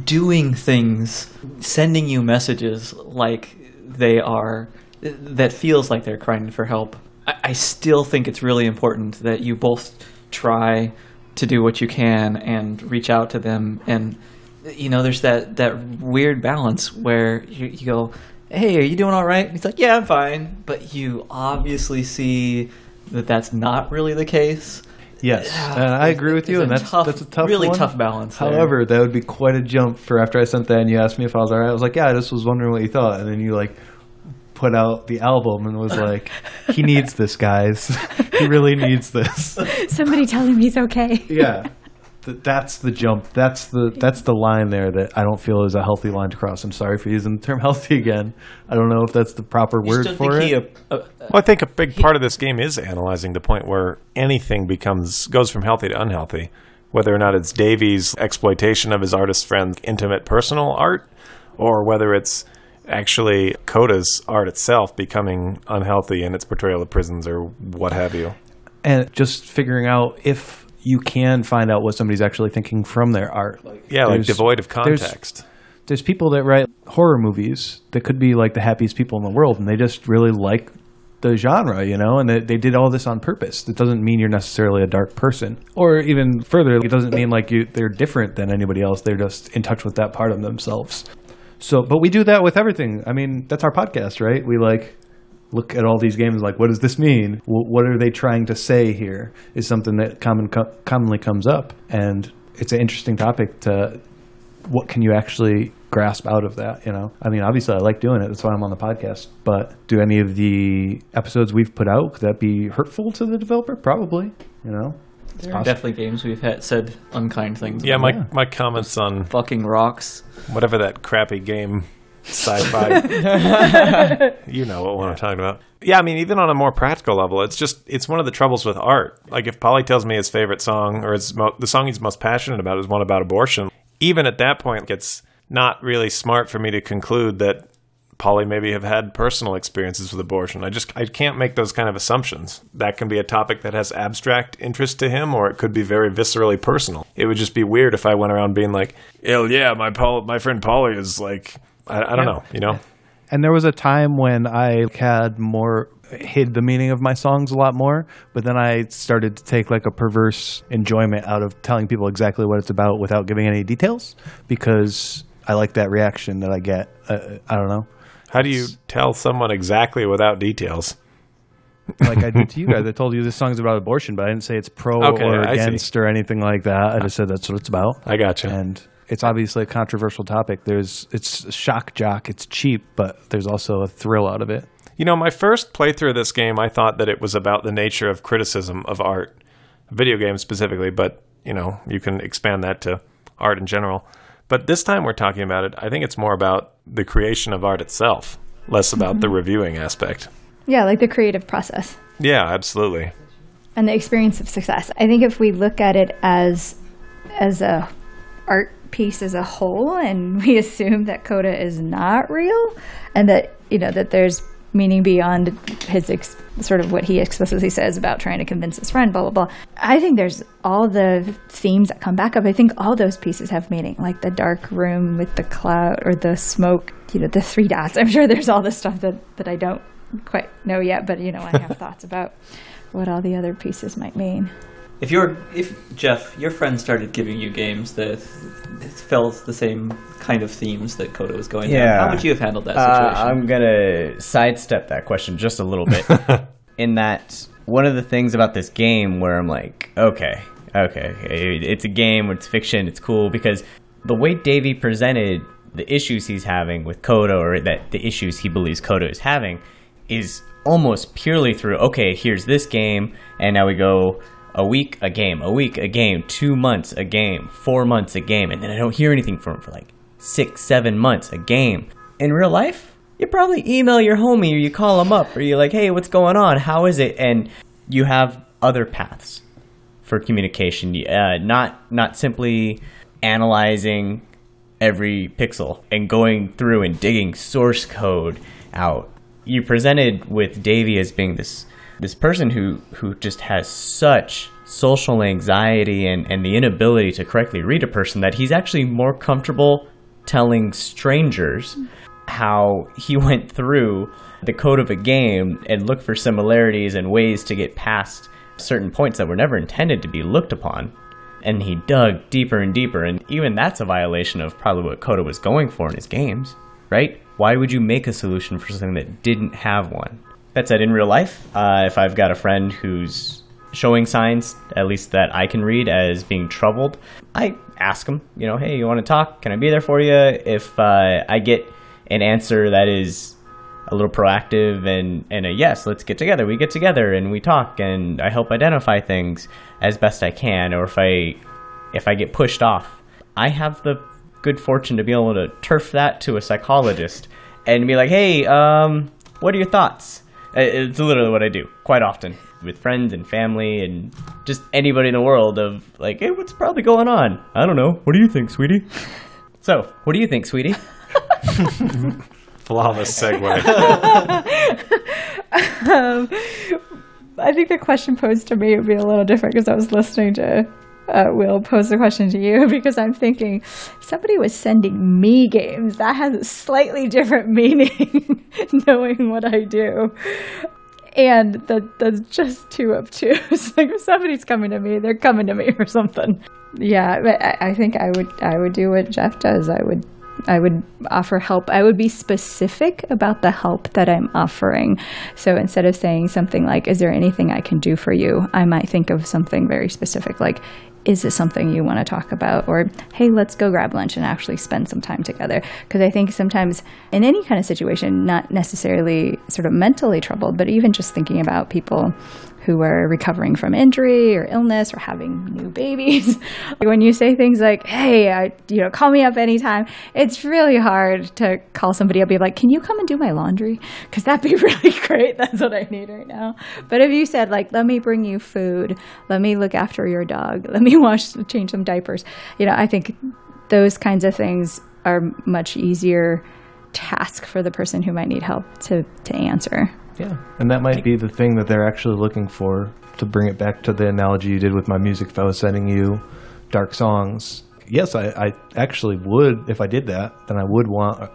doing things, sending you messages like they are that feels like they're crying for help. I, I still think it's really important that you both try to do what you can and reach out to them and you know there's that that weird balance where you, you go hey are you doing all right and he's like yeah i'm fine but you obviously see that that's not really the case Yes, Yeah, and I agree with you, and that's tough- that's a tough, really one. tough balance there. However, that would be quite a jump for after I sent that, and you asked me if I was alright. I was like, yeah, I just was wondering what you thought, and then you like put out the album and was like, he needs this, guys. <laughs> he really needs this. <laughs> somebody tell him he's okay. yeah, Th- that's the jump. That's the that's the line there that I don't feel is a healthy line to cross. I'm sorry for using the term <laughs> healthy again. I don't know if that's the proper You word still for think it. he, uh, uh, Well, I think a big part of this game is analyzing the point where anything becomes goes from healthy to unhealthy, whether or not it's Davey's exploitation of his artist friend's intimate personal art, or whether it's actually Coda's art itself becoming unhealthy in its portrayal of prisons or what have you. and just figuring out if you can find out what somebody's actually thinking from their art. Like, Yeah, like devoid of there's- context. There's people that write horror movies that could be like the happiest people in the world, and they just really like the genre, you know, and they, they did all this on purpose. It doesn't mean you're necessarily a dark person, or even further, it doesn't mean like you they're different than anybody else. They're just in touch with that part of themselves. So, but we do that with everything. I mean, that's our podcast, right? We like look at all these games like, what does this mean? Wh- What are they trying to say here? Is something that common co- commonly comes up, and it's an interesting topic to what can you actually grasp out of that you know i mean obviously i like doing it that's why i'm on the podcast but do any of the episodes we've put out could that be hurtful to the developer probably you know it's there are definitely games we've had, said unkind things Yeah, about. my, Yeah. my comments on fucking rocks whatever that crappy game sci-fi <laughs> you know what i'm talking about yeah i mean even on a more practical level it's just it's one of the troubles with art like if polly tells me his favorite song or his mo- the song he's most passionate about is one about abortion even at that point it's not really smart for me to conclude that Polly maybe have had personal experiences with abortion. I just I can't make those kind of assumptions. That can be a topic that has abstract interest to him, or it could be very viscerally personal. It would just be weird if I went around being like, "Hell yeah, my Paul, my friend Polly is like, I, I don't Yeah. know, you know." and there was a time when i had more hid the meaning of my songs a lot more but then i started to take like a perverse enjoyment out of telling people exactly what it's about without giving any details because i like that reaction that i get uh, i don't know How do you tell someone exactly without details? like I did to you guys. <laughs> I told you this song's about abortion, but I didn't say it's pro Okay, or I see. against or anything like that. I just said that's what it's about. I gotcha. And it's obviously a controversial topic. There's it's shock jock, it's cheap, but there's also a thrill out of it. You know, my first playthrough of this game, I thought that it was about the nature of criticism of art, video games specifically, but, you know, you can expand that to art in general. But this time we're talking about it, I think it's more about the creation of art itself, less about the mm-hmm. reviewing aspect. Yeah, like the creative process. Yeah, absolutely. and the experience of success. I think if we look at it as as a art piece as a whole and <laughs> we assume that Coda is not real and that you know that there's meaning beyond his ex- sort of what he explicitly says about trying to convince his friend, blah, blah, blah. I think there's all the themes that come back up. I think all those pieces have meaning, like the dark room with the cloud or the smoke, you know, the three dots. <laughs> I'm sure there's all this stuff that, that I don't quite know yet, but, you know, I have <laughs> thoughts about what all the other pieces might mean. If you're, if Jeff, your friend started giving you games that felt the same kind of themes that Coda was going down, Yeah. how would you have handled that Uh, situation? I'm gonna sidestep that question just a little bit. <laughs> in that, one of the things about this game where I'm like, okay, okay, it's a game, it's fiction, it's cool because the way Davey presented the issues he's having with Coda, or that the issues he believes Coda is having, is almost purely through okay, here's this game, and now we go a week a game, a week a game, two months a game, four months a game, and then I don't hear anything from him for like six, seven months a game. In real life, you probably email your homie or you call him up or you're like, hey, what's going on? How is it? And you have other paths for communication, uh, not not simply analyzing every pixel and going through and digging source code out. You presented with Davey as being this this person who who just has such social anxiety and, and the inability to correctly read a person that he's actually more comfortable telling strangers how he <laughs> went through the code of a game and looked for similarities and ways to get past certain points that were never intended to be looked upon. And he dug deeper and deeper, and even that's a violation of probably what Coda was going for in his games, right? Why would you make a solution for something that didn't have one? That said, in real life, uh, if I've got a friend who's showing signs, at least that I can read as being troubled, I ask them, you know, hey, you want to talk? Can I be there for you? If uh, I get an answer that is a little proactive and, and a yes, let's get together. We get together and we talk and I help identify things as best I can. Or if I if I get pushed off, I have the good fortune to be able to turf that to a psychologist and be like, hey, um, what are your thoughts? It's literally what I do quite often with friends and family and just anybody in the world of like, hey, what's probably going on? I don't know. What do you think, sweetie? <laughs> So, what do you think, sweetie? <laughs> Flawless segue. <laughs> um, I think the question posed to me would be a little different because I was listening to uh, Will pose the question to you <laughs> because I'm thinking somebody was sending me games that has a slightly different <laughs> meaning, knowing what I do. And that that's just too obtuse. <laughs> like if somebody's coming to me, they're coming to me for something. Yeah, but I, I think I would I would do what Jeff does. I would I would offer help. I would be specific about the help that I'm offering. So instead of saying something like, Is there anything I can do for you? I might think of something very specific like, Is this something you want to talk about? Or, Hey, let's go grab lunch and actually spend some time together. Because I think sometimes in any kind of situation, not necessarily sort of mentally troubled, but even just thinking about people who are recovering from injury or illness or having new babies. <laughs> when you say things like, "Hey, I, you know, call me up anytime," it's really hard to call somebody up and be like, "Can you come and do my laundry?" Because that'd be <laughs> really great. That's what I need right now. But if you said like, "Let me bring you food," "Let me look after your dog," "Let me <laughs> wash, change some diapers," you know, I think those kinds of things are much easier task for the person who might need help to to answer. Yeah, and that might be the thing that they're actually looking for. To bring it back to the analogy you did with my music, if I was sending you dark songs, yes, I, I actually would. If I did that, then I would want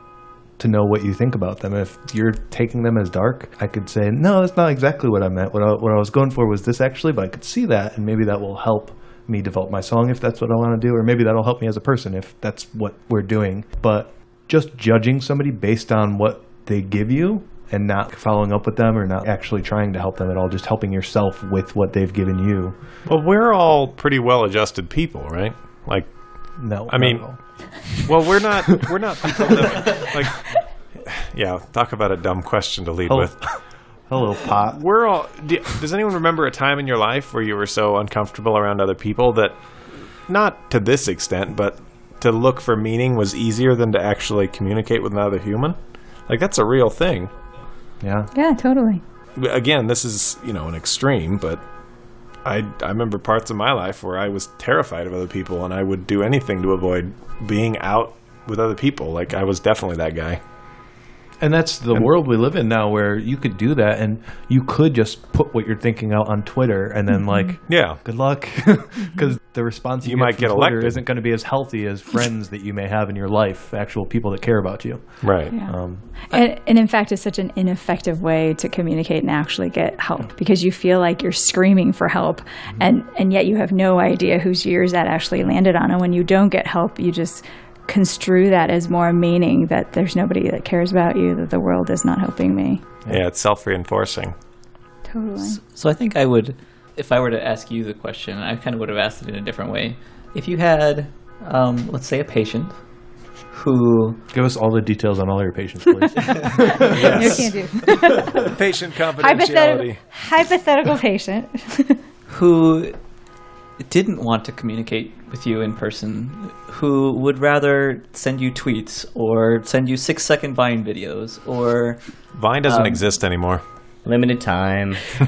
to know what you think about them. If you're taking them as dark, I could say, no, that's not exactly what I meant. What I, what I was going for was this actually, but I could see that, and maybe that will help me develop my song if that's what I want to do, or maybe that'll help me as a person if that's what we're doing. But just judging somebody based on what they give you and not following up with them or not actually trying to help them at all, just helping yourself with what they've given you. well, we're all pretty well-adjusted people, right? Like, No, I mean- well, we're not. <laughs> We're not people that like. Yeah, talk about a dumb question to lead Oh. with. <laughs> hello, pot. We're all. Do, does anyone remember a time in your life where you were so uncomfortable around other people that, not to this extent, but to look for meaning was easier than to actually communicate with another human? Like that's a real thing. Yeah, Yeah, totally. Again, this is you know an extreme, but I I remember parts of my life where I was terrified of other people, and I would do anything to avoid being out with other people. Like I was definitely that guy. And that's the world we live in now where you could do that and you could just put what you're thinking out on Twitter and then, mm-hmm. like, Yeah. good luck. <laughs> Mm-hmm. Because the response you, You get might from get Twitter elected. isn't going to be as healthy as friends that you may have in your life, actual people that care about you. Right. Yeah. Um, And, and in fact, it's such an ineffective way to communicate and actually get help because you feel like you're screaming for help, mm-hmm. and, and yet you have no idea whose ears that actually landed on. And when you don't get help, you just construe that as more meaning that there's nobody that cares about you, that the world is not helping me. Yeah, it's self reinforcing. Totally. So I think I would, if I were to ask you the question, I kind of would have asked it in a different way. If you had, um, let's say, a patient who give us all the details on all your patients, please. <laughs> No can do. Patient Hypothetical, hypothetical patient. who didn't want to communicate with you in person, who would rather send you tweets or send you six second Vine videos or Vine doesn't Um, exist anymore. Limited time. <laughs>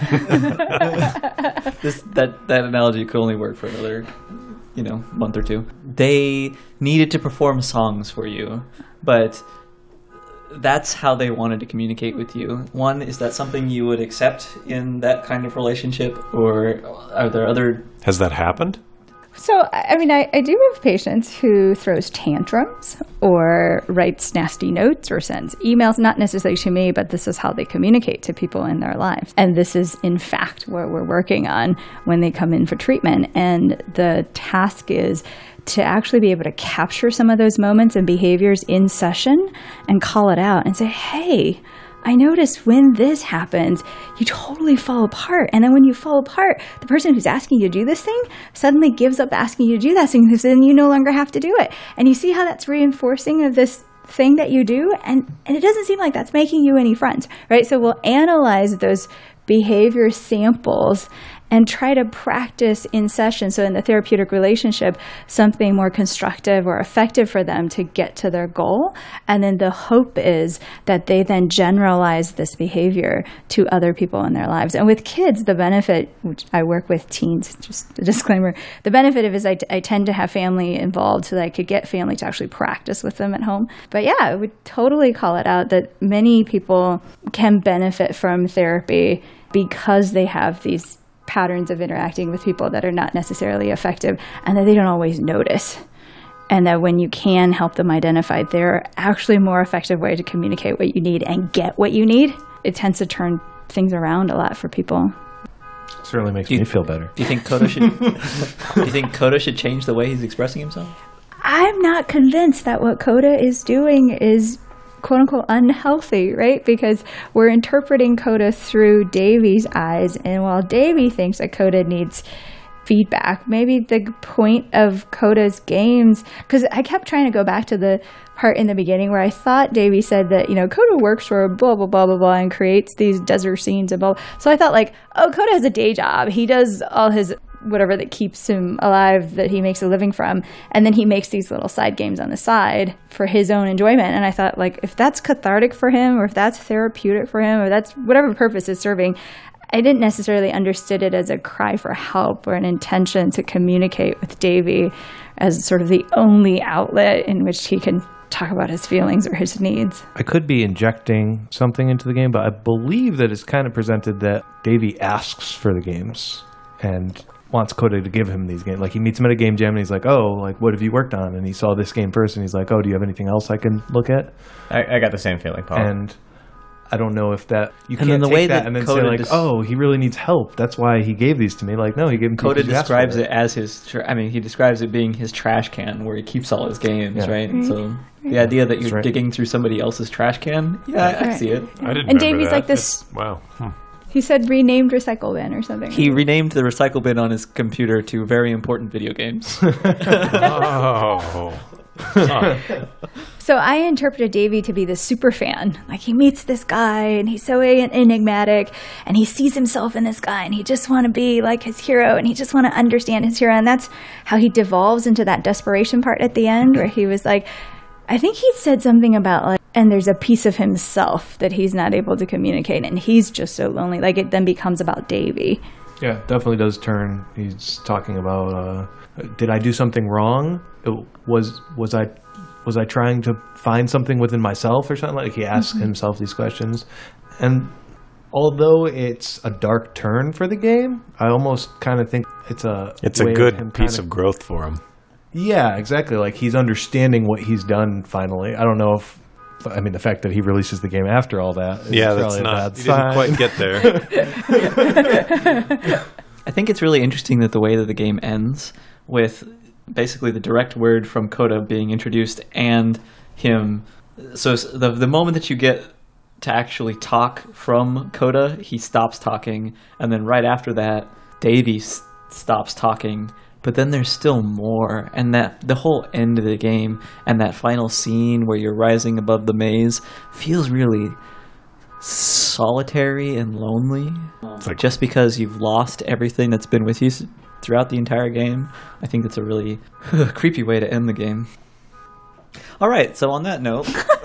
this that that analogy could only work for another you know month or two they needed to perform songs for you but that's how they wanted to communicate with you one is that something you would accept in that kind of relationship or are there other Has that happened? So, I I mean, I, I do have patients who throws tantrums or writes nasty notes or sends emails, not necessarily to me, but this is how they communicate to people in their lives. And this is, in fact, what we're working on when they come in for treatment. And the task is to actually be able to capture some of those moments and behaviors in session and call it out and say, hey, I notice when this happens, you totally fall apart. And then when you fall apart, the person who's asking you to do this thing suddenly gives up asking you to do that thing <laughs> because then you no longer have to do it. And you see how that's reinforcing of this thing that you do and, and it doesn't seem like that's making you any friends, right? So we'll analyze those behavior samples and try to practice in session. So in the therapeutic relationship, something more constructive or effective for them to get to their goal. And then the hope is that they then generalize this behavior to other people in their lives. And with kids, the benefit, which I work with teens, just a disclaimer, the benefit of is I, I tend to have family involved so that I could get family to actually practice with them at home. But yeah, I would totally call it out that many people can benefit from therapy because they have these patterns of interacting with people that are not necessarily effective and that they don't always notice. And that when you can help them identify, there are actually a more effective way to communicate what you need and get what you need. It tends to turn things around a lot for people. It Certainly makes You- me feel better. do you think Coda should do <laughs> you think Coda should change the way he's expressing himself I'm not convinced that what Coda is doing is quote unquote unhealthy, right? Because we're interpreting Coda through Davey's eyes. And while Davey thinks that Coda needs feedback, maybe the point of Coda's games, because I kept trying to go back to the part in the beginning where I thought Davey said that, you know, Coda works for blah, blah, blah, blah, blah, and creates these desert scenes and blah. So I thought, like, oh, Coda has a day job. He does all his whatever that keeps him alive that he makes a living from. And then he makes these little side games on the side for his own enjoyment. And i thought like if that's cathartic for him or if that's therapeutic for him or that's whatever purpose is serving i didn't necessarily understood it as a cry for help or an intention to communicate with davey as sort of the only outlet in which he can talk about his feelings or his needs. I could be injecting something into the game, but I believe that it's kind of presented that Davey asks for the games and wants Coda to give him these games. Like he meets him at a game jam and he's like, "Oh, like what have you worked on?" And he saw this game first and he's like, "Oh, do you have anything else I can look at?" I, I got the same feeling, Paul. And I don't know if that you And can't then the take way that, that and then Coda say like, dis- "Oh, he really needs help. That's why he gave these to me." Like, no, he gave them to you Coda 'cause you asked for describes it as his. Tra- I mean, he describes it being his trash can where he keeps all his games, Yeah. right? So the idea that you're right. digging through somebody else's trash can, yeah, I, I see it. I didn't. And Davey's that. like this- It's- wow. Hmm. He said renamed recycle bin or something He renamed the recycle bin on his computer to very important video games. <laughs> Oh. Huh. So I interpreted Davey to be the super fan. Like he meets this guy and he's so enigmatic and he sees himself in this guy and he just want to be like his hero and he just want to understand his hero and that's how he devolves into that desperation part at the end where he was like I think he said something about like and there's a piece of himself that he's not able to communicate and he's just so lonely like it then becomes about Davey. Yeah, definitely does turn. He's talking about, uh, did I do something wrong? It was was I Was I trying to find something within myself or something? Like he asks Mm-hmm. himself these questions, and although it's a dark turn for the game, I almost kind of think it's a It's a good him piece kinda- of growth for him. yeah, exactly. Like he's understanding what he's done finally. I don't know if. I mean, the fact that he releases the game after all that. Is Yeah, that's probably a not. bad He didn't quite get there. <laughs> I think it's really interesting that the way that the game ends with basically the direct word from Coda being introduced and him. So the the moment that you get to actually talk from Coda, he stops talking, and then right after that, Davey s- stops talking. But then there's still more, and that the whole end of the game and that final scene where you're rising above the maze feels really solitary and lonely. Like Just because you've lost everything that's been with you throughout the entire game, I think that's a really <laughs> creepy way to end the game. All right, so on that note, <laughs> <laughs>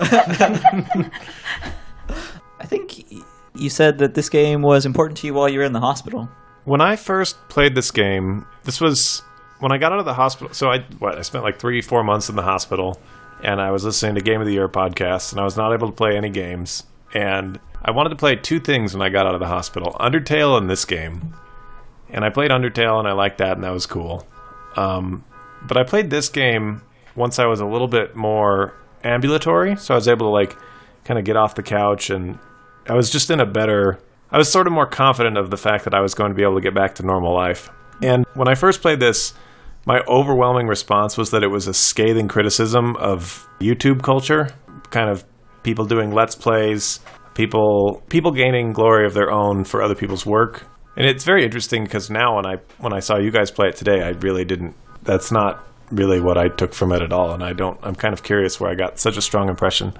I think you said that this game was important to you while you were in the hospital. When I first played this game, this was when I got out of the hospital. So I what I spent like three, four months in the hospital, and I was listening to Game of the Year podcasts, and I was not able to play any games. And I wanted to play two things when I got out of the hospital: Undertale and this game. And I played Undertale, and I liked that, and that was cool. Um, but I played this game once I was a little bit more ambulatory, so I was able to like kind of get off the couch, and I was just in a better. I was sort of more confident of the fact that I was going to be able to get back to normal life. And when I first played this, my overwhelming response was that it was a scathing criticism of YouTube culture, kind of people doing let's plays, people people gaining glory of their own for other people's work. And it's very interesting because now when I when I saw you guys play it today, I really didn't that's not really what I took from it at all and I don't I'm kind of curious where I got such a strong impression.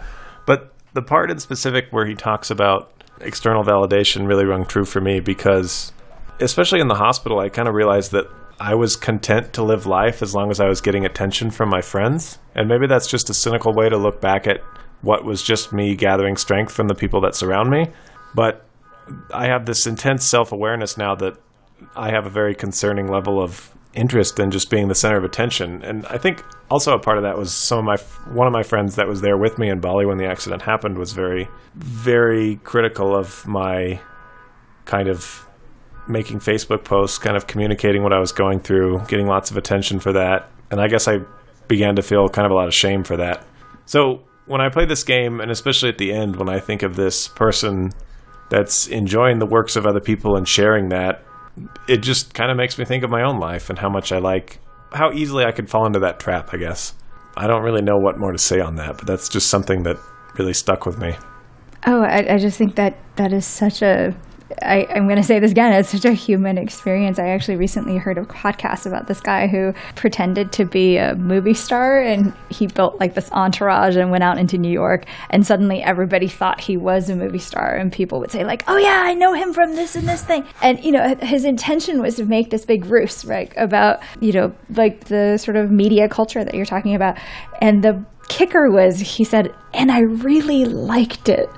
But the part in specific where he talks about external validation really rung true for me because especially in the hospital, I kind of realized that I was content to live life as long as I was getting attention from my friends. And maybe that's just a cynical way to look back at what was just me gathering strength from the people that surround me. But I have this intense self awareness now that I have a very concerning level of interest in just being the center of attention. And I think also a part of that was some of my one of my friends that was there with me in Bali when the accident happened was very very critical of my kind of making Facebook posts, kind of communicating what I was going through, getting lots of attention for that. And I guess I began to feel kind of a lot of shame for that. So when I play this game, and especially at the end, when I think of this person that's enjoying the works of other people and sharing that, it just kind of makes me think of my own life and how much I like, how easily I could fall into that trap, I guess. I don't really know what more to say on that, but that's just something that really stuck with me. Oh, I, I just think that that is such a. I, I'm going to say this again. It's such a human experience. I actually recently heard a podcast about this guy who pretended to be a movie star, and he built like this entourage and went out into New York, and suddenly everybody thought he was a movie star, and people would say like, "Oh yeah, I know him from this and this thing," and you know his intention was to make this big ruse, right, about you know like the sort of media culture that you're talking about, and the kicker was he said, and I really liked it.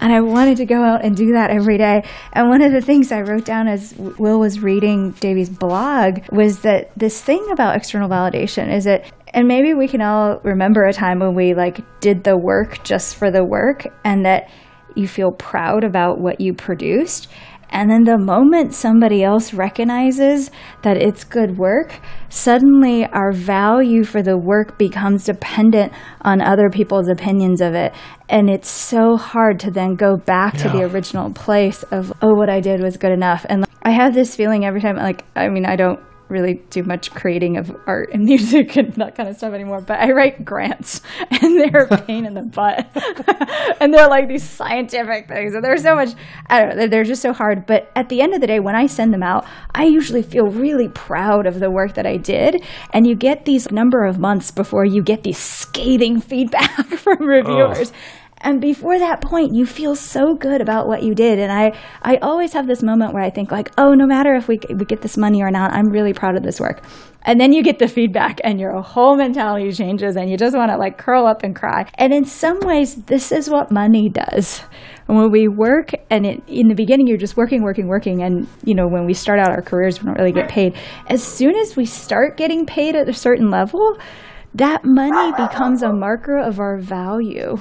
And I wanted to go out and do that every day. And one of the things I wrote down as Will was reading Davey's blog was that this thing about external validation is that, and maybe we can all remember a time when we like did the work just for the work and that you feel proud about what you produced. And then the moment somebody else recognizes that it's good work, suddenly our value for the work becomes dependent on other people's opinions of it. And it's so hard to then go back to the original place of, oh, what I did was good enough. And I have this feeling every time, like, I mean, I don't really do much creating of art and <laughs> music and that kind of stuff anymore. But I write grants, <laughs> and they're a pain in the <laughs> butt, and they're like these scientific things, and they're so much. I don't know. They're, they're just so hard. But at the end of the day, when I send them out, I usually feel really proud of the work that I did, and you get these number of months before you get these scathing feedback from reviewers. And before that point, you feel so good about what you did. And I, I always have this moment where I think like, oh, no matter if we, we get this money or not, I'm really proud of this work. And then you get the feedback and your whole mentality changes and you just want to like curl up and cry. And in some ways, this is what money does. When we work and it, in the beginning, you're just working, working, working. And, you know, when we start out our careers, we don't really get paid. As soon as we start getting paid at a certain level, that money becomes a marker of our value.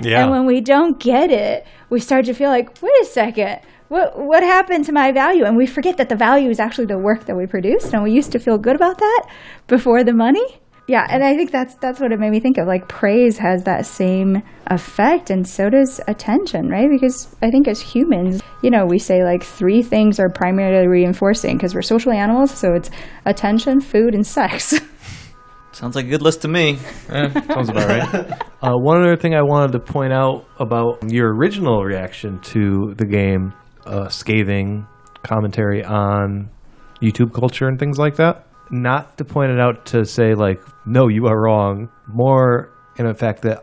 Yeah. And when we don't get it, we start to feel like, wait a second, what what happened to my value? And we forget that the value is actually the work that we produced, and we used to feel good about that before the money. Yeah, and I think that's that's what it made me think of. Like praise has that same effect, and so does attention, right? Because I think as humans, you know, we say like three things are primarily reinforcing because we're social animals. So it's attention, food, and sex. <laughs> Sounds like a good list to me. Sounds about right. <laughs> Uh, one other thing I wanted to point out about your original reaction to the game, uh, scathing commentary on YouTube culture and things like that. Not to point it out to say like, no, you are wrong. More in the fact that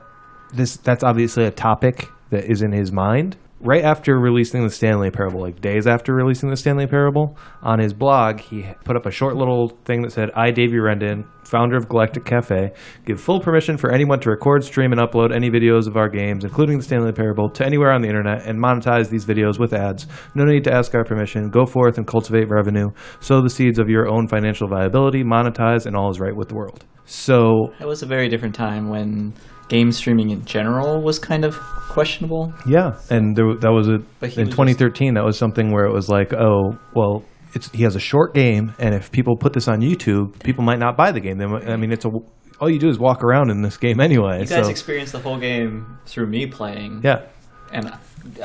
this that's obviously a topic that is in his mind. Right after releasing the Stanley Parable, like days after releasing the Stanley Parable, on his blog, he put up a short little thing that said, I, Davey Wreden, founder of Galactic Cafe, give full permission for anyone to record, stream, and upload any videos of our games, including the Stanley Parable, to anywhere on the internet and monetize these videos with ads. No need to ask our permission. Go forth and cultivate revenue. Sow the seeds of your own financial viability, monetize, and all is right with the world. So It was a very different time when game streaming in general was kind of questionable. Yeah, and there, that was a But in was 2013. That was something where it was like, oh, well, it's he has a short game, and if people put this on YouTube, people might not buy the game. They I mean, it's a all you do is walk around in this game anyway. You guys so experienced the whole game through me playing. yeah, And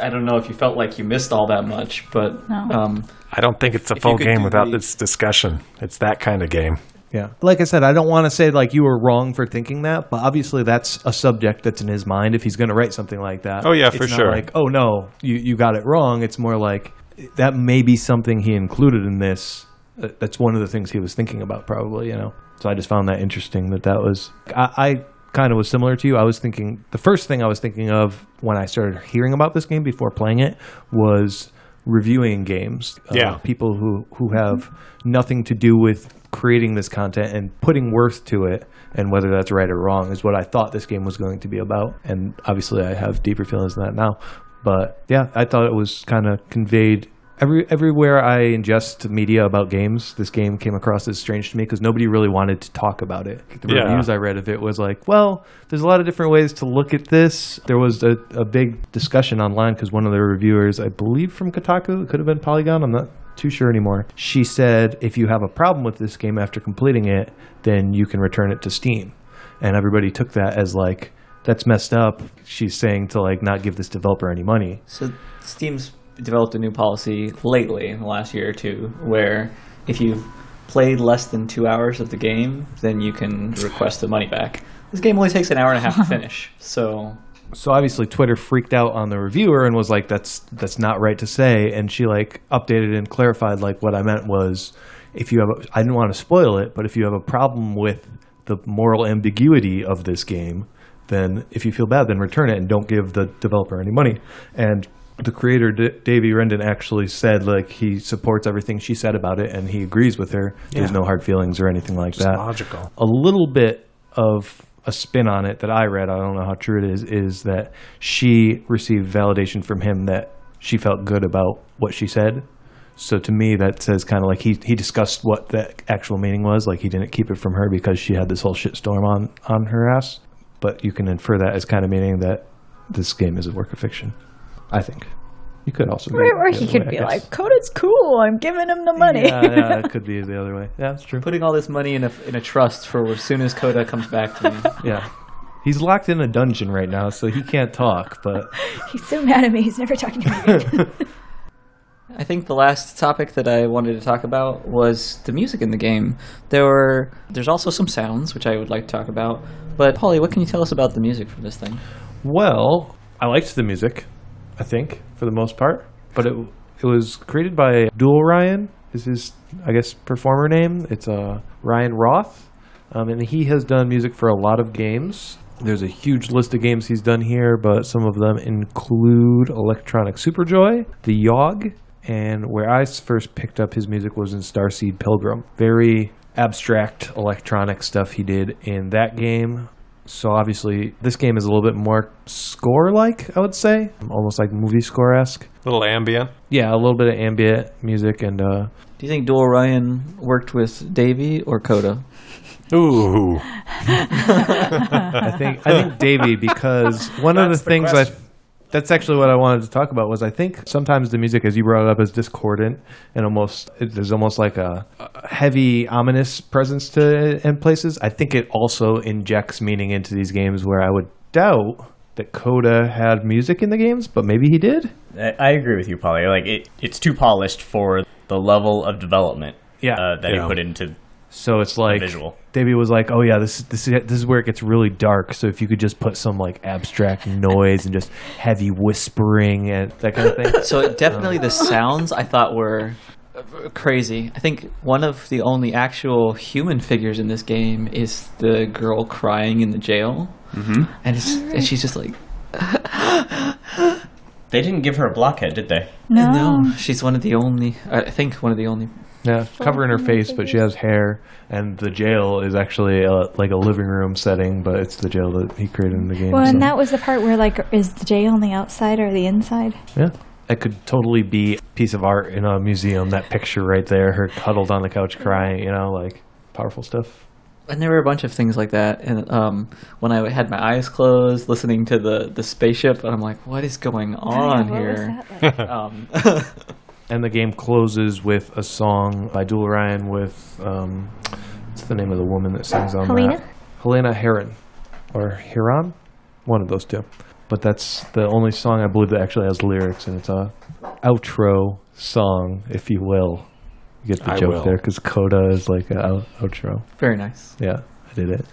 I don't know if you felt like you missed all that much, but No. um, I don't think it's a full game without the- this discussion. It's that kind of game. Yeah. Like I said, I don't want to say like you were wrong for thinking that, but obviously that's a subject that's in his mind if he's going to write something like that. Oh, yeah, It's for not sure. Like, oh no, you you got it wrong. It's more like that may be something he included in this. Uh, That's one of the things he was thinking about, probably. You know. So I just found that interesting that that was. I, I kind of was similar to you. I was thinking the first thing I was thinking of when I started hearing about this game before playing it was reviewing games. Uh, Yeah. people who who have nothing to do with creating this content and putting worth to it and whether that's right or wrong is what I thought this game was going to be about. And obviously I have deeper feelings than that now. But yeah, I thought it was kind of conveyed every everywhere I ingest media about games. This game came across as strange to me because nobody really wanted to talk about it. The Yeah. reviews I read of it was like, well, there's a lot of different ways to look at this. There was a, a big discussion online because one of the reviewers, I believe from Kotaku, it could have been Polygon. I'm not too sure anymore. She said if you have a problem with this game after completing it, then you can return it to Steam. And everybody took that as like that's messed up. She's saying to like not give this developer any money. so Steam's developed a new policy lately in the last year or two where if you've played less than two hours of the game, then you can request the money back. This game only takes an hour and a half to <laughs> finish, so So obviously Twitter freaked out on the reviewer and was like that's that's not right to say and she like updated and clarified like what I meant was if you have a, I didn't want to spoil it, but if you have a problem with the moral ambiguity of this game, then if you feel bad then return it and don't give the developer any money. And the creator D- Davey Wreden actually said like he supports everything she said about it and he agrees with her. There's no hard feelings or anything like Just that logical. a little bit of a spin on it that I read, I don't know how true it is, is that she received validation from him that she felt good about what she said. So to me, that says kind of like he, he discussed what the actual meaning was. Like he didn't keep it from her because she had this whole shitstorm on, on her ass. But you can infer that as kind of meaning that this game is a work of fiction. I think. You could also. Or, or he could way, be guess. like, Coda's cool. I'm giving him the money. Yeah, yeah, it <laughs> could be the other way. Yeah, that's true. putting all this money in a in a trust for as soon as Coda comes back to me. <laughs> Yeah. He's locked in a dungeon right now, so he can't talk. But <laughs> He's so mad at me. He's never talking to me again. I think the last topic that I wanted to talk about was the music in the game. There were there's also some sounds which I would like to talk about. But Polly, what can you tell us about the music for this thing? well, I liked the music. I think for the most part, but it it was created by Dual Ryan. Is his I guess performer name? It's uh, Ryan Roth, um, and he has done music for a lot of games. There's a huge list of games he's done here, but some of them include Electronic Superjoy, The Yawhg, and where I first picked up his music was in Starseed Pilgrim. Very abstract electronic stuff he did in that game. So obviously, this game is a little bit more score-like, I would say, almost like movie score-esque. A little ambient. Yeah, a little bit of ambient music and uh, Do you think Dual Ryan worked with Davey or Coda? Ooh. <laughs> I think I think Davey because one of the the things I question. That's actually what I wanted to talk about was I think sometimes the music, as you brought it up, is discordant and almost it, there's almost like a, a heavy ominous presence to it in places. I think it also injects meaning into these games where I would doubt that Coda had music in the games, but maybe he did. I, I agree with you, Polly. Like it, it's too polished for the level of development Yeah. uh, that Yeah. he put into. So it's like visual. Davey was like, "Oh yeah, this is this is this is where it gets really dark. So if you could just put some like abstract <laughs> noise and just heavy whispering and that kind of thing." So definitely the <laughs> sounds I thought were uh, crazy. I think one of the only actual human figures in this game is the girl crying in the jail, mm-hmm. and, it's, and she's just like, They didn't give her a blockhead, did they? No. no, she's one of the only. I think one of the only. Yeah, covering her face, but she has hair, and the jail is actually a, like a living room setting, but it's the jail that he created in the game. Well, so- and that was the part where like, is the jail on the outside or the inside? yeah, that could totally be a piece of art in a museum. That picture right there, her huddled on the couch crying, you know, like powerful stuff. And there were a bunch of things like that. And um, when I had my eyes closed, listening to the the spaceship, and I'm like, what is going on Oh, what was here? that like? <laughs> Um, <laughs> And the game closes with a song by Dual Ryan with um, what's the name of the woman that sings on Helena? that? Helena Heron or Heron, one of those two. But that's the only song I believe that actually has lyrics, and it's a outro song, if you will. You get the I joke will. there because Coda is like an out- outro. very nice. Yeah, I did it.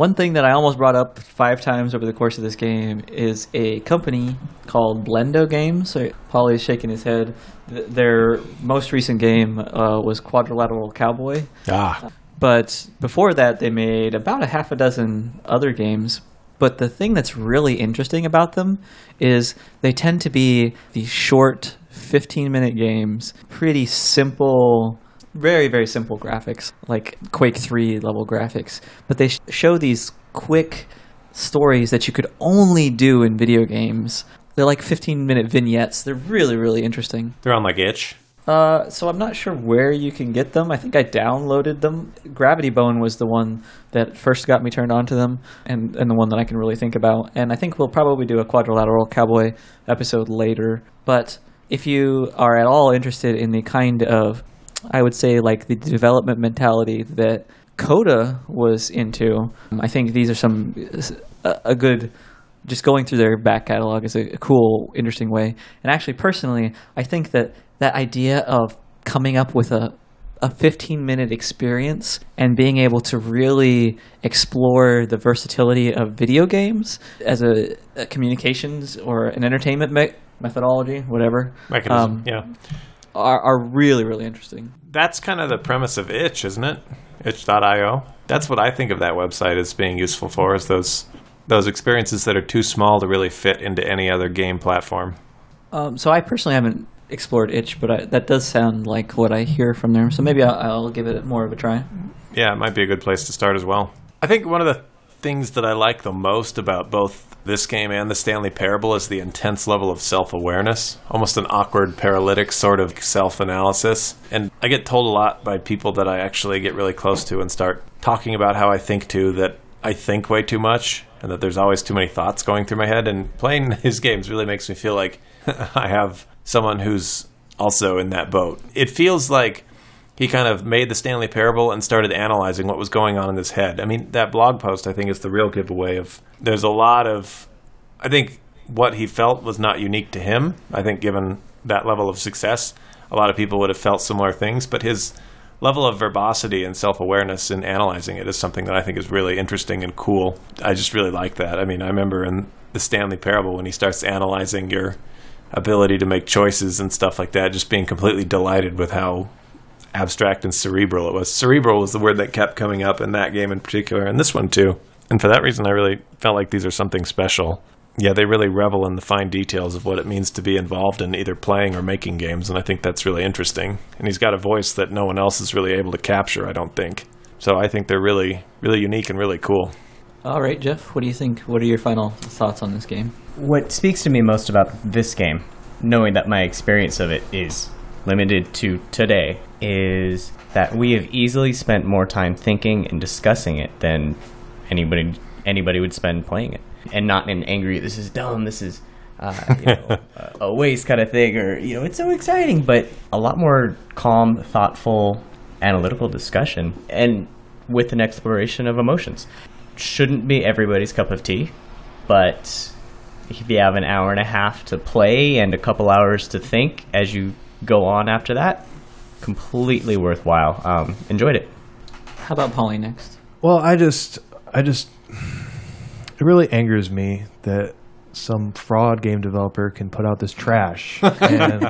One thing that I almost brought up five times over the course of this game is a company called Blendo Games. So Polly is shaking his head. Th- Their most recent game uh, was Quadrilateral Cowboy. Ah. But before that, they made about a half a dozen other games. But the thing that's really interesting about them is they tend to be these short, 15 minute games, pretty simple, very, very simple graphics, like Quake 3 level graphics. But they sh- show these quick stories that you could only do in video games. They're like 15 minute vignettes. They're really, really interesting. They're on like itch. Uh, so I'm not sure where you can get them. I think I downloaded them. Gravity Bone was the one that first got me turned on to them, and, and the one that I can really think about. And I think we'll probably do a Quadrilateral Cowboy episode later. But if you are at all interested in the kind of, I would say, like the development mentality that Coda was into, I think these are some a, a good just going through their back catalog is a, a cool, interesting way. And actually, personally, I think that that idea of coming up with a a 15 minute experience and being able to really explore the versatility of video games as a, a communications or an entertainment me- methodology, whatever, Mechanism. um, yeah. Are, are really, really interesting. That's kind of the premise of itch, isn't it? Itch.io. That's what I think of that website as being useful for is those those experiences that are too small to really fit into any other game platform. Um, so I personally haven't explored itch, but I, that does sound like what I hear from there. So maybe I'll, I'll give it more of a try. Yeah, it might be a good place to start as well. I think one of the things that I like the most about both this game and the Stanley Parable is the intense level of self awareness, almost an awkward paralytic sort of self analysis. And I get told a lot by people that I actually get really close to and start talking about how I think too that I think way too much and that there's always too many thoughts going through my head. And playing <laughs> his games really makes me feel like <laughs> I have someone who's also in that boat. It feels like he kind of made the Stanley Parable and started analyzing what was going on in his head. I mean, that blog post I think is the real giveaway of there's a lot of I think what he felt was not unique to him. I think given that level of success, a lot of people would have felt similar things, but his level of verbosity and self-awareness in analyzing it is something that I think is really interesting and cool. I just really like that. I mean, I remember in the Stanley Parable when he starts analyzing your ability to make choices and stuff like that, just being completely delighted with how abstract and cerebral it was. Cerebral was the word that kept coming up in that game in particular, and this one too. And for that reason, I really felt like these are something special. Yeah, they really revel in the fine details of what it means to be involved in either playing or making games, and I think that's really interesting. And he's got a voice that no one else is really able to capture, I don't think. So I think they're really, really unique and really cool. All right, Jeff, what do you think? What are your final thoughts on this game? What speaks to me most about this game, knowing that my experience of it is limited to today, is that we have easily spent more time thinking and discussing it than anybody anybody would spend playing it, and not in an angry "this is dumb," "this is." Uh, you know, <laughs> a waste kind of thing, or you know, it's so exciting, but a lot more calm, thoughtful, analytical discussion, and with an exploration of emotions. Shouldn't be everybody's cup of tea, but if you have an hour and a half to play and a couple hours to think as you go on after that, completely worthwhile. Um, enjoyed it. How about Polly next? Well, I just, I just, it really angers me that some fraud game developer can put out this trash <laughs> and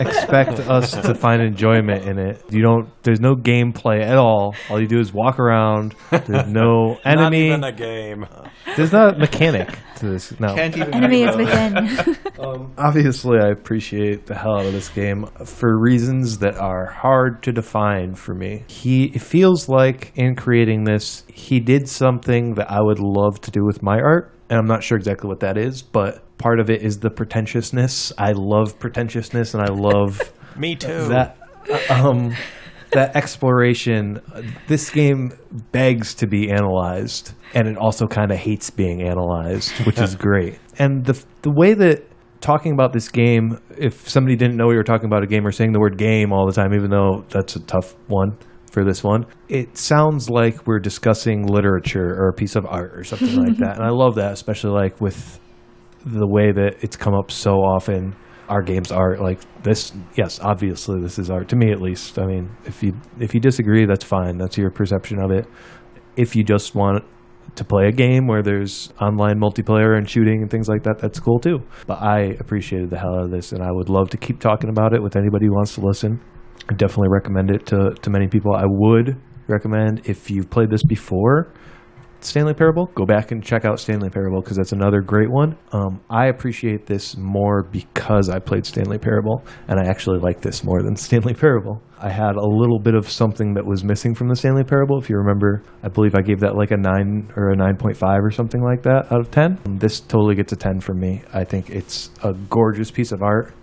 expect us to find enjoyment in it. You don't. There's no gameplay at all. All you do is walk around. There's no enemy. <laughs> Not enemy. even a game. There's not a mechanic to this. No. even Enemy is within. <laughs> Um, Obviously, I appreciate the hell out of this game for reasons that are hard to define for me. He it feels like in creating this, he did something that I would love to do with my art, and I'm not sure exactly what that is, but part of it is the pretentiousness. I love pretentiousness, and I love <laughs> Me too. that um that exploration this game begs to be analyzed and it also kind of hates being analyzed which is <laughs> great and the the way that talking about this game if somebody didn't know we were talking about a game or saying the word game all the time even though that's a tough one for this one. It sounds like we're discussing literature or a piece of art or something like <laughs> that and i love that especially like with the way that it's come up so often. Our games are like this yes obviously this is art to me at least. I mean if you if you disagree that's fine. That's your perception of it. If you just want to play a game where there's online multiplayer and shooting and things like that that's cool too. But i appreciated the hell out of this and i would love to keep talking about it with anybody who wants to listen i definitely recommend it to, to many people i would recommend if you've played this before Stanley Parable, go back and check out Stanley Parable because that's another great one. Um, I appreciate this more because I played Stanley Parable, and I actually like this more than <laughs> Stanley Parable. I had a little bit of something that was missing from the Stanley Parable. If you remember, I believe I gave that like a 9 or a 9.5 or something like that out of 10. Um, This totally gets a 10 from me. I think it's a gorgeous piece of art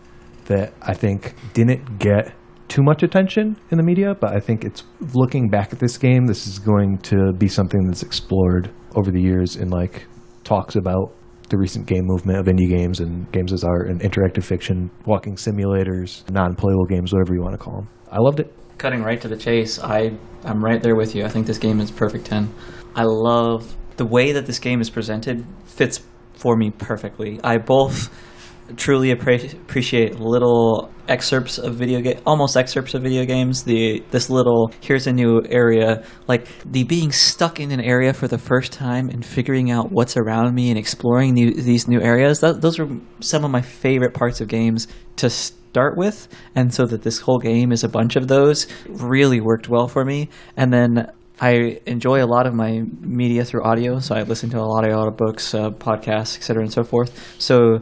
that I think didn't get too much attention in the media, but I think it's looking back at this game, this is going to be something that's explored over the years in like talks about the recent game movement of indie games and games as art and interactive fiction, walking simulators, non-playable games, whatever you want to call them. I loved it. Cutting right to the chase, I I'm right there with you. I think this game is perfect ten. I love the way that this game is presented. Fits for me perfectly. I both truly appre- appreciate little excerpts of video game, almost excerpts of video games. The this little here's a new area, like the being stuck in an area for the first time and figuring out what's around me and exploring new, these new areas. That, those are some of my favorite parts of games to start with, and so that this whole game is a bunch of those really worked well for me. And then I enjoy a lot of my media through audio, so I listen to a lot of audiobooks, uh, podcasts, etc., and so forth. So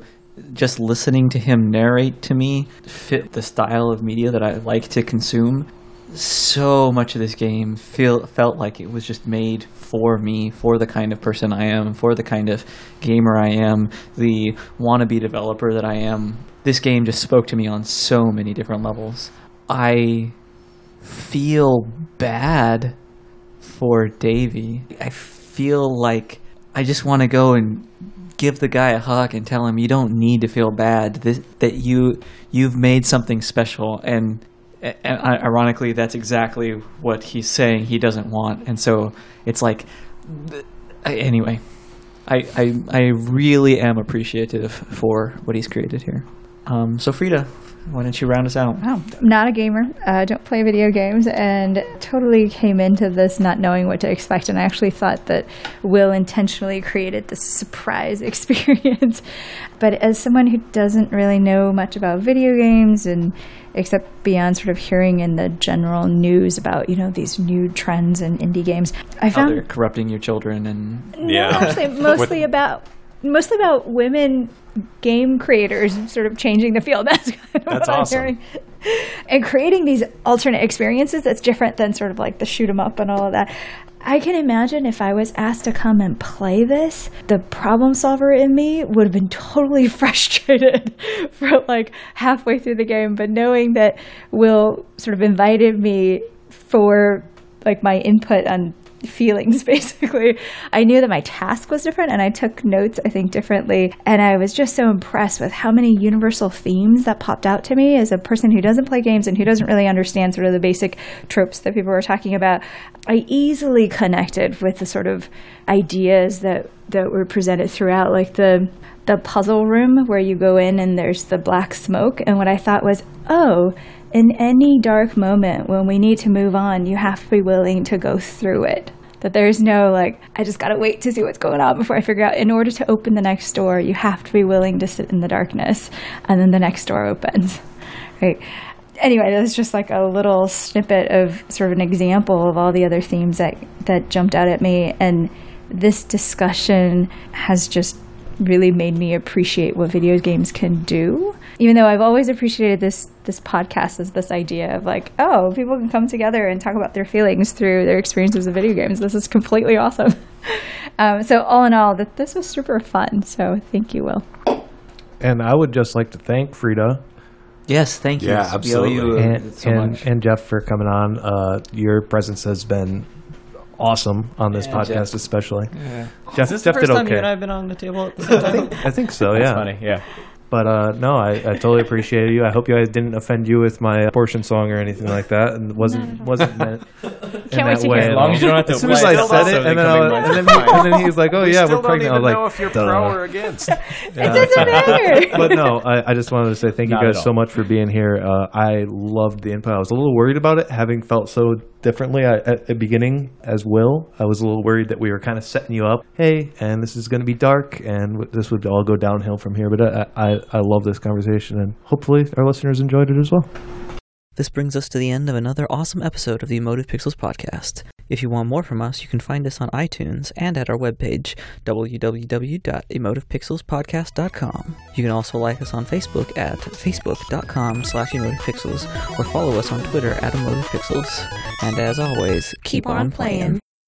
just listening to him narrate to me fit the style of media that I like to consume. So much of this game feel felt like it was just made for me, for the kind of person I am, for the kind of gamer I am, the wannabe developer that I am. This game just spoke to me on so many different levels. I feel bad for Davey. I feel like I just want to go and give the guy a hug and tell him you don't need to feel bad. That, that you you've made something special. And and ironically that's exactly what he's saying he doesn't want. And so it's like anyway I, I, I really am appreciative for what he's created here. Um, so Frida, why don't you round us out? Wow, I'm not a gamer. I don't play video games, and totally came into this not knowing what to expect. And I actually thought that Will intentionally created this surprise <laughs> experience. but as someone who doesn't really know much about video games, and except beyond sort of hearing in the general news about you know these new trends in indie games, I How found they're corrupting your children and no, actually, <laughs> mostly about mostly about women game creators sort of changing the field. <laughs> That's kind of That's what I'm awesome. hearing. And creating these alternate experiences that's different than sort of like the shoot 'em up and all of that. I can imagine if I was asked to come and play this, the problem solver in me would have been totally <laughs> frustrated <laughs> for like halfway through the game. But knowing that Will sort of invited me for like my input on feelings <laughs> basically. I knew that my task was different and i took notes i think differently. And i was just so impressed with how many universal themes that popped out to me as a person who doesn't play games and who doesn't really understand sort of the basic tropes that people were talking about. I easily connected with the sort of ideas that that were presented throughout like the the puzzle room where you go in and there's the black smoke. And what i thought was oh in any dark moment when we need to move on, you have to be willing to go through it. That there's no like, I just gotta wait to see what's going on before I figure out. In order to open the next door, you have to be willing to sit in the darkness, and then the next door opens. Right. Anyway, that's just like a little snippet of sort of an example of all the other themes that that jumped out at me, and this discussion has just really made me appreciate what video games can do. Even though I've always appreciated this this podcast as this idea of like, oh, people can come together and talk about their feelings through their experiences of video games. This is completely awesome. <laughs> um, so all in all, that this was super fun. So thank you, Will. And I would just like to thank Frida Yes, thank you. Yeah, absolutely. you, uh, and, so and, much. and Jeff for coming on. Uh, your presence has been awesome on this Yeah, podcast, Jeff. especially. Yeah. Jeff, Is this Jeff the first did time you and I have been on the table at the <laughs> same time? I think so. That's yeah. funny. Yeah. But uh, no, I, I totally appreciate you. I hope you guys didn't offend you with my abortion song or anything like that, and wasn't wasn't meant <laughs> in wait that to way. hear it. As long as you don't have to As soon as apply I it still said also it, and then, becoming I, mine. and, then <laughs> he, and then he was like, "Oh We yeah, we're don't pregnant." I even was know like, if you're "Duh." pro or against. It doesn't matter. but no, I, I just wanted to say thank you Not at guys all. so much for being here. Uh, I loved the input. I was a little worried about it, having felt so differently I, at the beginning as Will. I was a little worried that we were kind of setting you up. Hey, and this is going to be dark, and this would all go downhill from here. But I, I, I love this conversation, and hopefully our listeners enjoyed it as well. This brings us to the end of another awesome episode of the Emotive Pixels podcast. If you want more from us, you can find us on iTunes and at our webpage, www.emotivepixelspodcast.com. You can also like us on Facebook at facebook.com slash emotivepixels or follow us on Twitter at emotivepixels. And as always, keep, on playing.